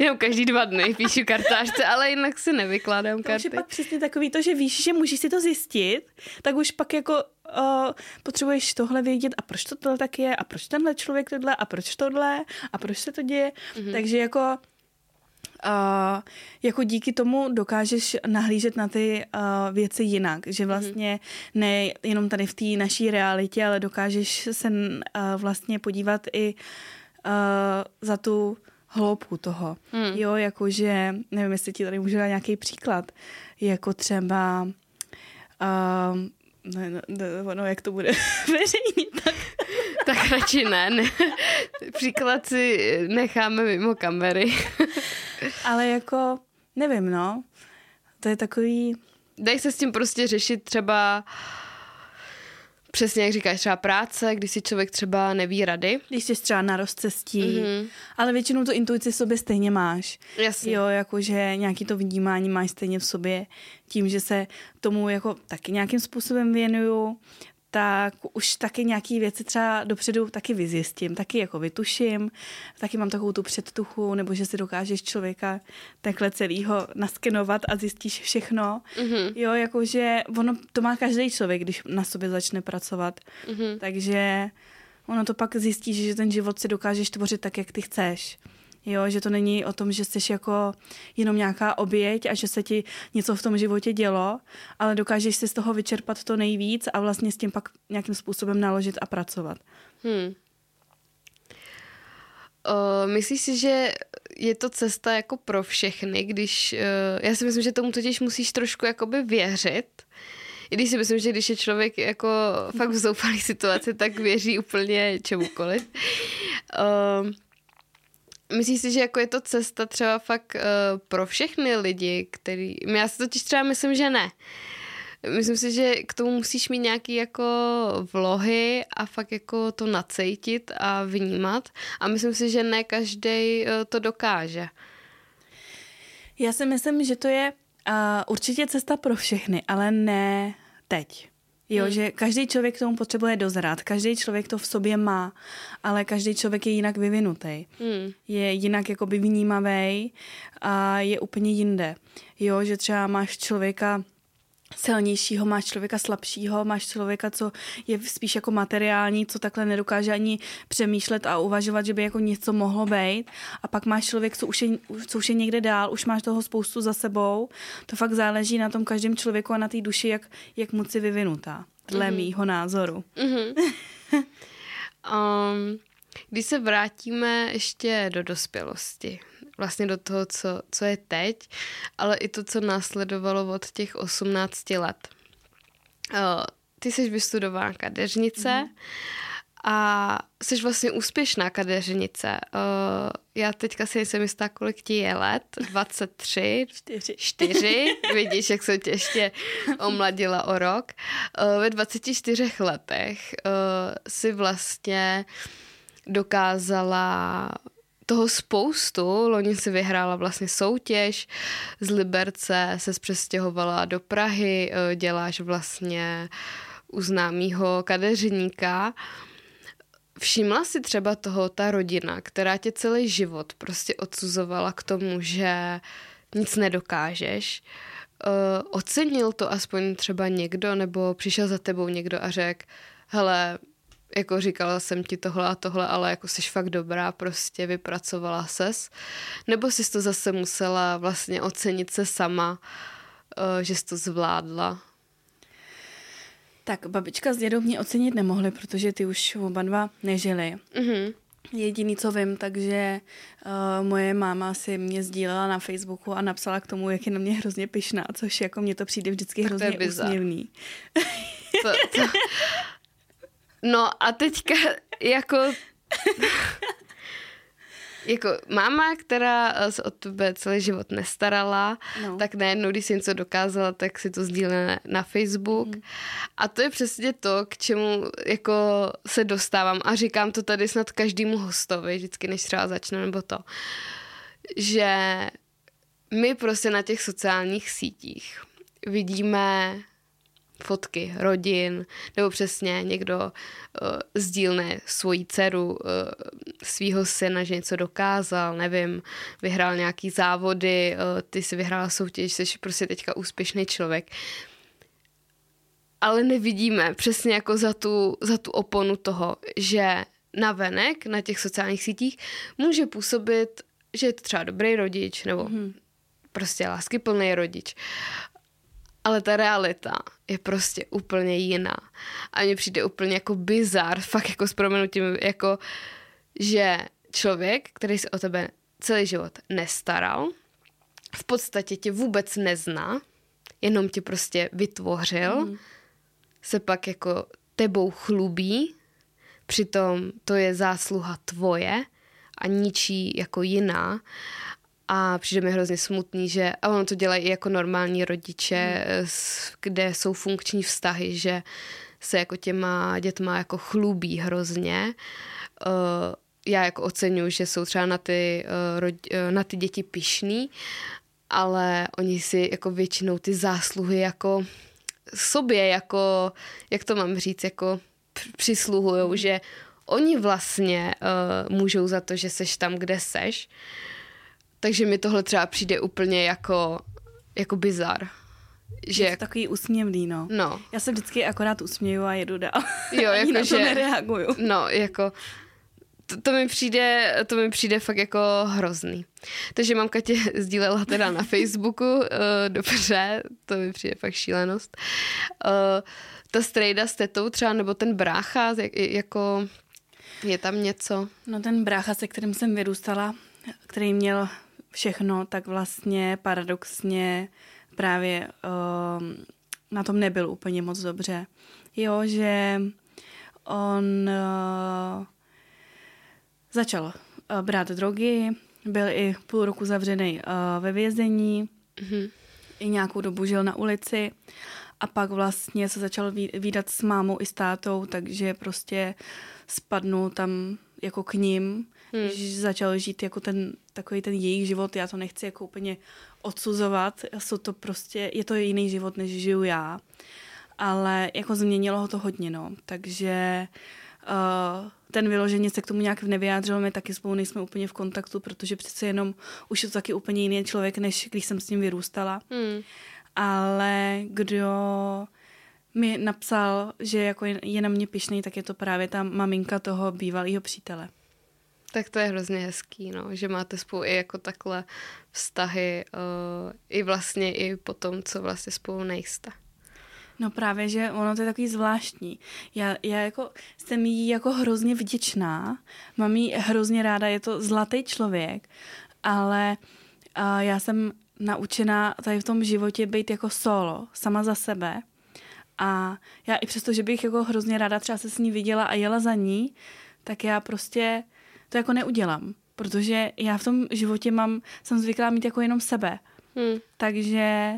Jenom každý dva dny píšu kartářce, ale jinak si nevykládám karty. To je pak přesně takový to, že víš, že můžeš si to zjistit, tak už pak jako uh, potřebuješ tohle vědět a proč to tohle tak je a proč tenhle člověk tohle a proč tohle a proč se to děje. Mm-hmm. Takže jako a jako díky tomu dokážeš nahlížet na ty uh, věci jinak, že vlastně ne jenom tady v té naší realitě, ale dokážeš se uh, vlastně podívat i uh, za tu hloubku toho. Hmm. Jo, jakože, nevím, jestli ti tady můžu dát nějaký příklad, jako třeba uh, ne, ne, no, jak to bude veřejně, tak... tak radši ne, ne. Příklad si necháme mimo kamery. Ale jako, nevím, no. To je takový... Dej se s tím prostě řešit třeba Přesně jak říkáš, třeba práce, když si člověk třeba neví rady. Když jsi třeba na rozcestí, mm-hmm. ale většinou to intuici v sobě stejně máš. Jasně. Jo, jakože nějaký to vnímání máš stejně v sobě tím, že se tomu jako taky nějakým způsobem věnuju, tak už taky nějaký věci třeba dopředu taky vyzjistím, taky jako vytuším, taky mám takovou tu předtuchu, nebo že si dokážeš člověka takhle celýho naskenovat a zjistíš všechno. Mm-hmm. Jo, jakože ono to má každý člověk, když na sobě začne pracovat. Mm-hmm. Takže ono to pak zjistíš, že ten život si dokážeš tvořit tak, jak ty chceš. Jo, že to není o tom, že jsi jako jenom nějaká oběť a že se ti něco v tom životě dělo, ale dokážeš si z toho vyčerpat to nejvíc a vlastně s tím pak nějakým způsobem naložit a pracovat. Hmm. Uh, myslíš si, že je to cesta jako pro všechny, když... Uh, já si myslím, že tomu totiž musíš trošku jakoby věřit, I když si myslím, že když je člověk jako fakt v zoufalé situaci, tak věří úplně čemukoliv. Um, Myslíš si, že jako je to cesta třeba fakt uh, pro všechny lidi, který... Já si totiž třeba myslím, že ne. Myslím si, že k tomu musíš mít nějaký jako vlohy a fakt jako to nacejtit a vnímat. A myslím si, že ne každý uh, to dokáže. Já si myslím, že to je uh, určitě cesta pro všechny, ale ne teď. Jo, hmm. že každý člověk k tomu potřebuje dozrát, každý člověk to v sobě má, ale každý člověk je jinak vyvinutý. Hmm. Je jinak jakoby vnímavý a je úplně jinde. Jo, že třeba máš člověka, silnějšího, máš člověka slabšího, máš člověka, co je spíš jako materiální, co takhle nedokáže ani přemýšlet a uvažovat, že by jako něco mohlo být. A pak máš člověk, co už je, co už je někde dál, už máš toho spoustu za sebou. To fakt záleží na tom každém člověku a na té duši, jak, jak moc je vyvinutá. Dle mm-hmm. mýho názoru. Mm-hmm. um, když se vrátíme ještě do dospělosti, vlastně do toho, co, co je teď, ale i to, co následovalo od těch 18 let. Uh, ty jsi vystudovaná kadeřnice mm. a jsi vlastně úspěšná kadeřnice. Uh, já teďka si nejsem jistá, kolik ti je let. 23? 4. 4. Vidíš, jak jsem tě ještě omladila o rok. Uh, ve 24 letech si vlastně dokázala toho spoustu. Loni si vyhrála vlastně soutěž, z Liberce se přestěhovala do Prahy, eh, děláš vlastně u známého kadeřníka. Všimla si třeba toho ta rodina, která tě celý život prostě odsuzovala k tomu, že nic nedokážeš. Uh, ocenil to aspoň třeba někdo, nebo přišel za tebou někdo a řekl, hele, jako říkala jsem ti tohle a tohle, ale jako jsi fakt dobrá, prostě vypracovala ses. Nebo jsi to zase musela vlastně ocenit se sama, uh, že jsi to zvládla? Tak babička s dědou mě ocenit nemohli, protože ty už oba dva nežili. Mm-hmm. Jediný, co vím, takže uh, moje máma si mě sdílela na Facebooku a napsala k tomu, jak je na mě hrozně pyšná, což jako mně to přijde vždycky tak hrozně úsměvný. To, to, No a teďka jako... jako máma, která se o tebe celý život nestarala, no. tak najednou, když si něco dokázala, tak si to sdílí na Facebook. Mm. A to je přesně to, k čemu jako se dostávám. A říkám to tady snad každému hostovi, vždycky než třeba začne nebo to. Že my prostě na těch sociálních sítích vidíme fotky rodin, nebo přesně někdo uh, sdílne svoji dceru, uh, svýho syna, že něco dokázal, nevím, vyhrál nějaký závody, uh, ty si vyhrála soutěž, jsi prostě teďka úspěšný člověk. Ale nevidíme přesně jako za tu, za tu oponu toho, že na venek, na těch sociálních sítích, může působit, že je to třeba dobrý rodič, nebo mm. prostě láskyplný rodič ale ta realita je prostě úplně jiná. A mně přijde úplně jako bizar, fakt jako s proměnutím, jako že člověk, který se o tebe celý život nestaral, v podstatě tě vůbec nezná, jenom tě prostě vytvořil, mm. se pak jako tebou chlubí, přitom to je zásluha tvoje a ničí jako jiná a přijde mi hrozně smutný, že a ono to dělají i jako normální rodiče, mm. kde jsou funkční vztahy, že se jako těma dětma jako chlubí hrozně. Uh, já jako oceňuji, že jsou třeba na ty, uh, na ty děti pišný, ale oni si jako většinou ty zásluhy jako sobě, jako, jak to mám říct, jako přisluhujou, mm. že oni vlastně uh, můžou za to, že seš tam, kde seš. Uh, takže mi tohle třeba přijde úplně jako, jako bizar. Že je to takový úsměvný, no. no. Já se vždycky akorát usměju a jedu dál. Jo, jako na to že, nereaguju. No, jako to, to, mi přijde, to mi přijde fakt jako hrozný. Takže mamka tě sdílela teda na Facebooku, uh, dobře, to mi přijde fakt šílenost. Uh, ta strejda s tetou třeba, nebo ten brácha, jak, jako je tam něco? No ten brácha, se kterým jsem vyrůstala, který měl všechno, tak vlastně paradoxně právě uh, na tom nebyl úplně moc dobře. Jo, že on uh, začal uh, brát drogy, byl i půl roku zavřený uh, ve vězení, mm-hmm. i nějakou dobu žil na ulici a pak vlastně se začal výdat s mámou i s tátou, takže prostě spadnul tam jako k ním, hmm. že začal žít jako ten, takový ten jejich život, já to nechci jako úplně odsuzovat, jsou to prostě, je to jiný život, než žiju já, ale jako změnilo ho to hodně, no, takže uh, ten vyloženě se k tomu nějak nevyjádřil, my taky spolu nejsme úplně v kontaktu, protože přece jenom už je to taky úplně jiný člověk, než když jsem s ním vyrůstala. Hmm. Ale kdo mi napsal, že jako je na mě pišný, tak je to právě ta maminka toho bývalého přítele. Tak to je hrozně hezký, no, že máte spolu i jako takhle vztahy, uh, i vlastně i po tom, co vlastně spolu nejste. No právě, že ono to je takový zvláštní. Já, já jako jsem jí jako hrozně vděčná, mám jí hrozně ráda, je to zlatý člověk, ale uh, já jsem naučená tady v tom životě být jako solo, sama za sebe. A já i přesto, že bych jako hrozně ráda třeba se s ní viděla a jela za ní, tak já prostě to jako neudělám. Protože já v tom životě mám, jsem zvyklá mít jako jenom sebe. Hmm. Takže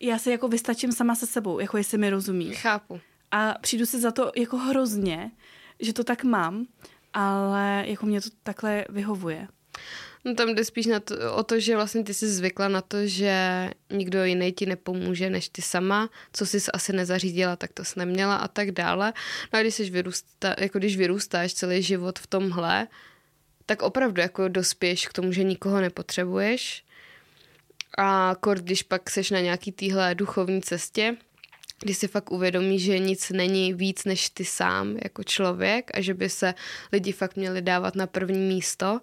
já si jako vystačím sama se sebou, jako jestli mi rozumí. Chápu. A přijdu si za to jako hrozně, že to tak mám, ale jako mě to takhle vyhovuje. No tam jde spíš na to, o to, že vlastně ty jsi zvykla na to, že nikdo jiný ti nepomůže než ty sama, co jsi asi nezařídila, tak to jsi neměla a tak dále. No a když, jsi vyrůsta, jako když vyrůstáš celý život v tomhle, tak opravdu jako dospěš k tomu, že nikoho nepotřebuješ. A kort, když pak seš na nějaký týhle duchovní cestě, kdy si fakt uvědomí, že nic není víc než ty sám jako člověk a že by se lidi fakt měli dávat na první místo,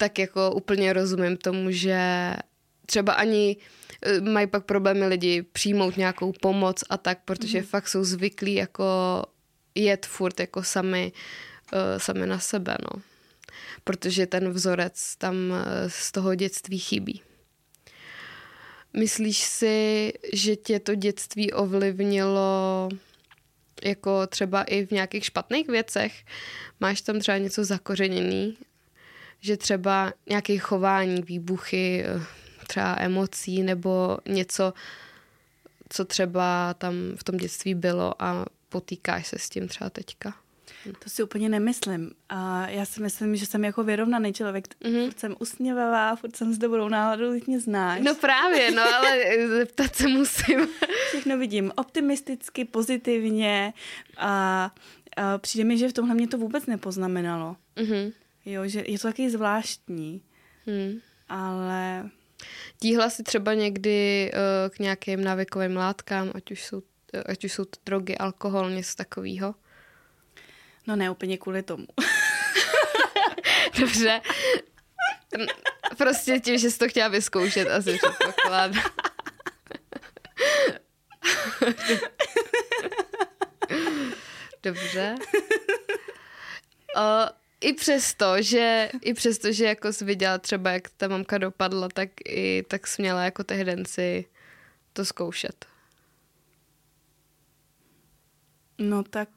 tak jako úplně rozumím tomu, že třeba ani eh, mají pak problémy lidi přijmout nějakou pomoc a tak, protože mm. fakt jsou zvyklí jako jet furt jako sami, uh, sami na sebe, no. Protože ten vzorec tam eh, z toho dětství chybí. Myslíš si, že tě to dětství ovlivnilo jako třeba i v nějakých špatných věcech? Máš tam třeba něco zakořeněný že třeba nějaké chování, výbuchy, eh, třeba emocí nebo něco, co třeba tam v tom dětství bylo a potýkáš se s tím třeba teďka? To si úplně nemyslím. A já si myslím, že jsem jako vyrovnaný člověk. Mm-hmm. Furt jsem usměvavá, furt jsem s dobrou náladou, teď mě znáš. No právě, no ale zeptat se musím. Všechno vidím optimisticky, pozitivně a, a přijde mi, že v tomhle mě to vůbec nepoznamenalo. Mm-hmm. Jo, že je to taky zvláštní. Hmm. Ale... Tíhla si třeba někdy uh, k nějakým návykovým látkám, ať už jsou, ať už jsou to drogy, alkohol, něco takového? No ne úplně kvůli tomu. Dobře. Prostě tím, že jsi to chtěla vyzkoušet, asi předpokládám. Dobře. Uh, i přesto, že, i přesto, že jako jsi viděla třeba, jak ta mamka dopadla, tak i tak směla jako tehdy si to zkoušet. No tak,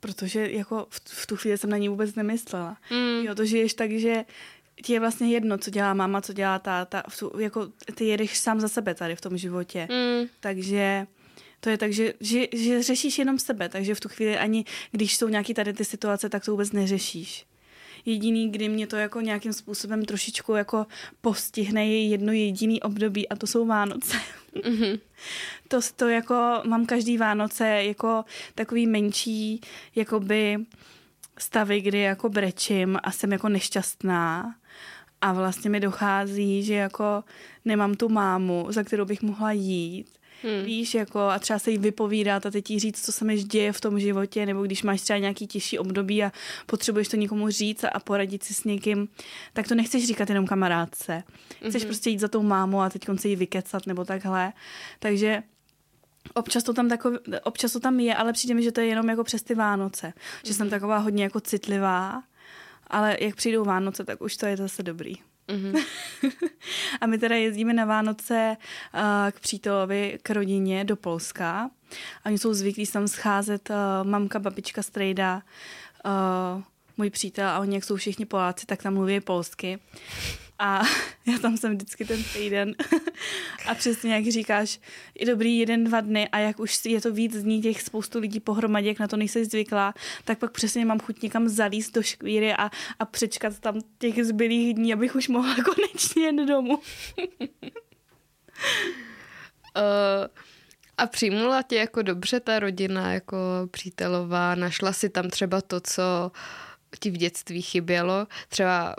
protože jako v, v tu chvíli jsem na ní vůbec nemyslela. Mm. Jo, to žiješ tak, že ti je vlastně jedno, co dělá máma, co dělá táta. V tu, jako ty jedeš sám za sebe tady v tom životě. Mm. Takže to je tak, že, že, že řešíš jenom sebe, takže v tu chvíli ani když jsou nějaký tady ty situace, tak to vůbec neřešíš. Jediný, kdy mě to jako nějakým způsobem trošičku jako postihne, je jedno jediný období a to jsou Vánoce. Mm-hmm. To, to jako mám každý Vánoce jako takový menší jakoby stavy, kdy jako brečím a jsem jako nešťastná a vlastně mi dochází, že jako nemám tu mámu, za kterou bych mohla jít Hmm. Víš, jako a třeba se jí vypovídat a teď jí říct, co se mi děje v tom životě, nebo když máš třeba nějaký těžší období a potřebuješ to někomu říct a poradit si s někým, tak to nechceš říkat jenom kamarádce. Chceš hmm. prostě jít za tou mámou a teď se jí vykecat nebo takhle. Takže Občas to, tam takový, občas to tam je, ale přijde mi, že to je jenom jako přes ty Vánoce. Že jsem mhm. taková hodně jako citlivá, ale jak přijdou Vánoce, tak už to je zase dobrý. Mm-hmm. a my teda jezdíme na Vánoce uh, k přítelovi, k rodině do Polska. A oni jsou zvyklí tam scházet uh, mamka, babička, strejda, uh, můj přítel a oni, jak jsou všichni Poláci, tak tam mluví polsky. A já tam jsem vždycky ten týden. a přesně jak říkáš, je dobrý jeden, dva dny a jak už je to víc dní těch spoustu lidí pohromadě, jak na to nejsi zvyklá, tak pak přesně mám chuť někam zalíst do škvíry a, a přečkat tam těch zbylých dní, abych už mohla konečně jen domů. uh, a přijmula tě jako dobře ta rodina, jako přítelová? Našla si tam třeba to, co ti v dětství chybělo? Třeba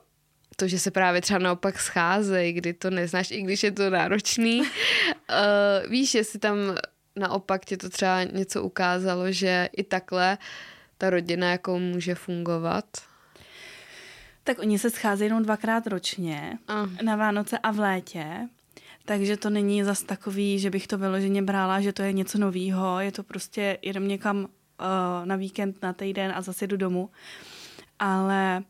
to, že se právě třeba naopak scházejí, kdy to neznáš, i když je to náročný. Uh, víš, jestli tam naopak ti to třeba něco ukázalo, že i takhle ta rodina jako může fungovat? Tak oni se scházejí jenom dvakrát ročně, uh. na Vánoce a v létě. Takže to není zas takový, že bych to vyloženě brala, že to je něco novýho. Je to prostě jenom někam uh, na víkend, na týden a zase jdu domů. Ale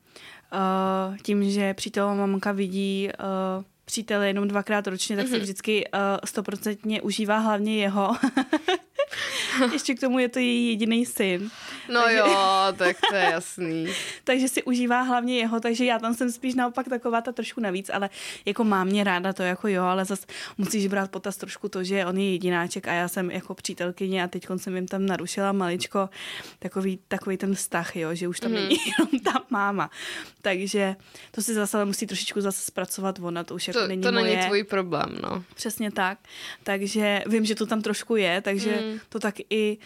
uh, tím, že přítelová mamka vidí uh, přítele jenom dvakrát ročně, tak mm-hmm. se mhm. vždycky stoprocentně uh, užívá hlavně jeho. Ještě k tomu je to její jediný syn. No takže... jo, tak to je jasný. takže si užívá hlavně jeho, takže já tam jsem spíš naopak taková ta trošku navíc, ale jako mám mě ráda to jako jo, ale zase musíš brát potaz trošku to, že on je jedináček a já jsem jako přítelkyně a teď jsem jim tam narušila maličko takový, takový ten vztah, jo, že už tam mm. není jenom ta máma. Takže to si zase musí trošičku zase zpracovat ona, to už jako to, není To moje. není tvůj problém, no. Přesně tak. Takže vím, že to tam trošku je, takže mm. to tak i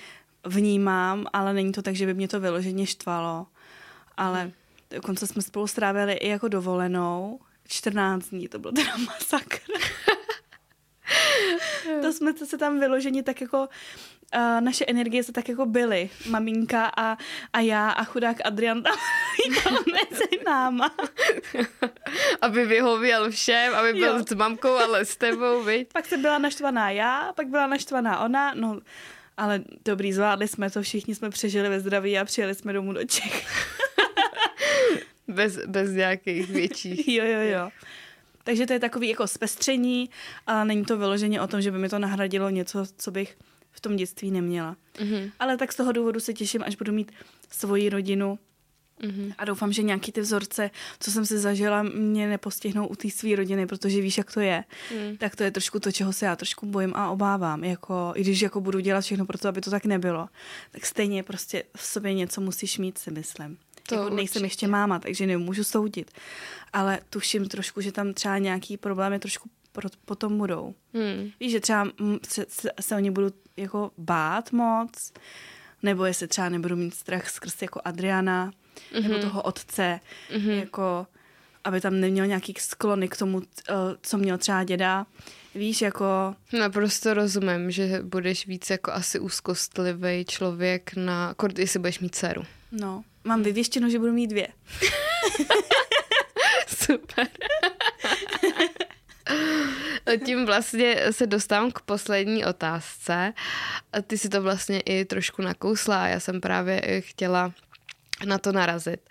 vnímám, ale není to tak, že by mě to vyloženě štvalo. Ale dokonce jsme spolu strávili i jako dovolenou. 14 dní, to byl teda masakr. to jsme se tam vyloženi tak jako uh, naše energie se tak jako byly. Maminka a, a já a chudák Adrian tam mezi náma. aby vyhověl všem, aby byl jo. s mamkou, ale s tebou, viď? Pak se byla naštvaná já, pak byla naštvaná ona, no ale dobrý, zvládli jsme to, všichni jsme přežili ve zdraví a přijeli jsme domů do Čech. bez, bez nějakých větších. jo, jo, jo. Takže to je takový jako zpestření, ale není to vyloženě o tom, že by mi to nahradilo něco, co bych v tom dětství neměla. Mm-hmm. Ale tak z toho důvodu se těším, až budu mít svoji rodinu, Mm-hmm. A doufám, že nějaký ty vzorce, co jsem si zažila, mě nepostihnou u té své rodiny, protože víš, jak to je. Mm. Tak to je trošku to, čeho se já trošku bojím a obávám. Jako, I když jako budu dělat všechno pro to, aby to tak nebylo, tak stejně prostě v sobě něco musíš mít, si myslím. To jako nejsem ještě máma, takže nemůžu soudit. Ale tuším trošku, že tam třeba nějaký problémy trošku potom budou. Mm. Víš, že třeba se, se, se oni budou jako bát moc, nebo jestli třeba nebudu mít strach skrz jako Adriana, mm-hmm. nebo toho otce, mm-hmm. jako aby tam neměl nějaký sklony k tomu, eh, co měl třeba děda. Víš, jako... Naprosto rozumím, že budeš víc jako asi úzkostlivý člověk na... Kort, jestli budeš mít dceru. No, mám vyvěštěno, že budu mít dvě. Super. Tím vlastně se dostávám k poslední otázce. Ty si to vlastně i trošku nakousla. Já jsem právě chtěla na to narazit.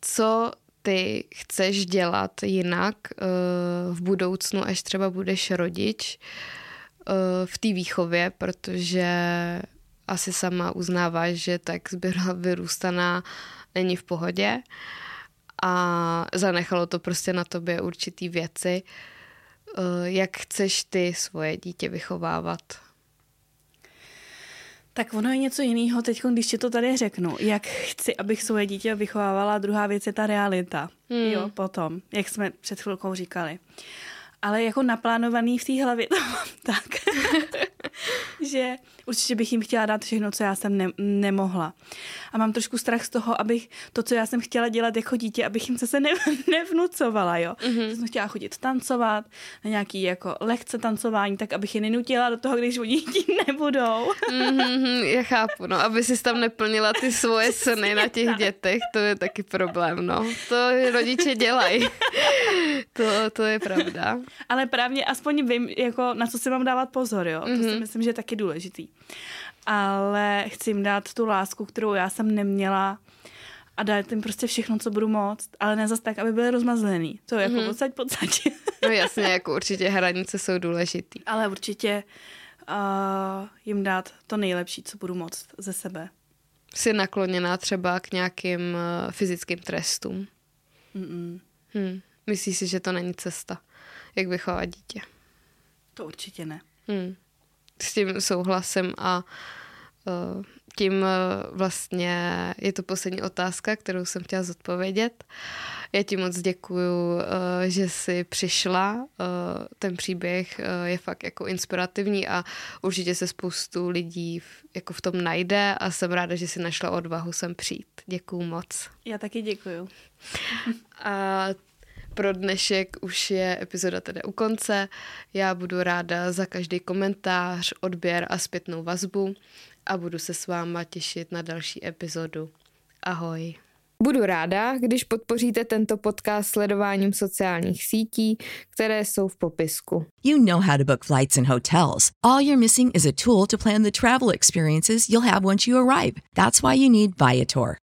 Co ty chceš dělat jinak uh, v budoucnu, až třeba budeš rodič uh, v té výchově, protože asi sama uznáváš, že tak byla vyrůstaná není v pohodě a zanechalo to prostě na tobě určitý věci. Uh, jak chceš ty svoje dítě vychovávat? Tak ono je něco jiného teď, když ti to tady řeknu. Jak chci, abych svoje dítě vychovávala, druhá věc je ta realita. Hmm. Jo, potom, jak jsme před chvilkou říkali. Ale jako naplánovaný v té hlavě to mám tak, že určitě bych jim chtěla dát všechno, co já jsem ne- nemohla. A mám trošku strach z toho, abych to, co já jsem chtěla dělat jako dítě, abych jim zase ne- nevnucovala, jo. Mm-hmm. Jsem chtěla chodit tancovat, na nějaký jako lehce tancování, tak abych je nenutila do toho, když oni chtít nebudou. mm-hmm, já chápu, no, aby si tam neplnila ty svoje sny na těch dětech, to je taky problém, no. To rodiče dělají. to, to je pravda. Ale právě aspoň vím, jako na co si mám dávat pozor, jo. Mm-hmm. To si mhm. myslím, že je taky důležitý ale chci jim dát tu lásku, kterou já jsem neměla a dát jim prostě všechno, co budu moct, ale ne zas tak, aby byly rozmazlený. To je jako Mhm. podsaď, podsaď. No jasně, jako určitě hranice jsou důležitý. ale určitě uh, jim dát to nejlepší, co budu moct ze sebe. Jsi nakloněná třeba k nějakým eh, fyzickým trestům. Mm-mm. Hm. Myslíš si, že to není cesta, jak vychovat dítě? To určitě ne. Hm. S tím souhlasem a uh, tím uh, vlastně je to poslední otázka, kterou jsem chtěla zodpovědět. Já ti moc děkuju, uh, že jsi přišla. Ten příběh je fakt jako inspirativní a určitě se spoustu lidí v, jako v tom najde a jsem ráda, že jsi našla odvahu sem přijít. Děkuju moc. Já taky děkuju. A pro dnešek už je epizoda tedy u konce. Já budu ráda za každý komentář, odběr a zpětnou vazbu a budu se s váma těšit na další epizodu. Ahoj. Budu ráda, když podpoříte tento podcast sledováním sociálních sítí, které jsou v popisku. You know how to book flights and hotels. All you're missing is a tool to plan the travel experiences you'll have once you arrive. That's why you need Viator.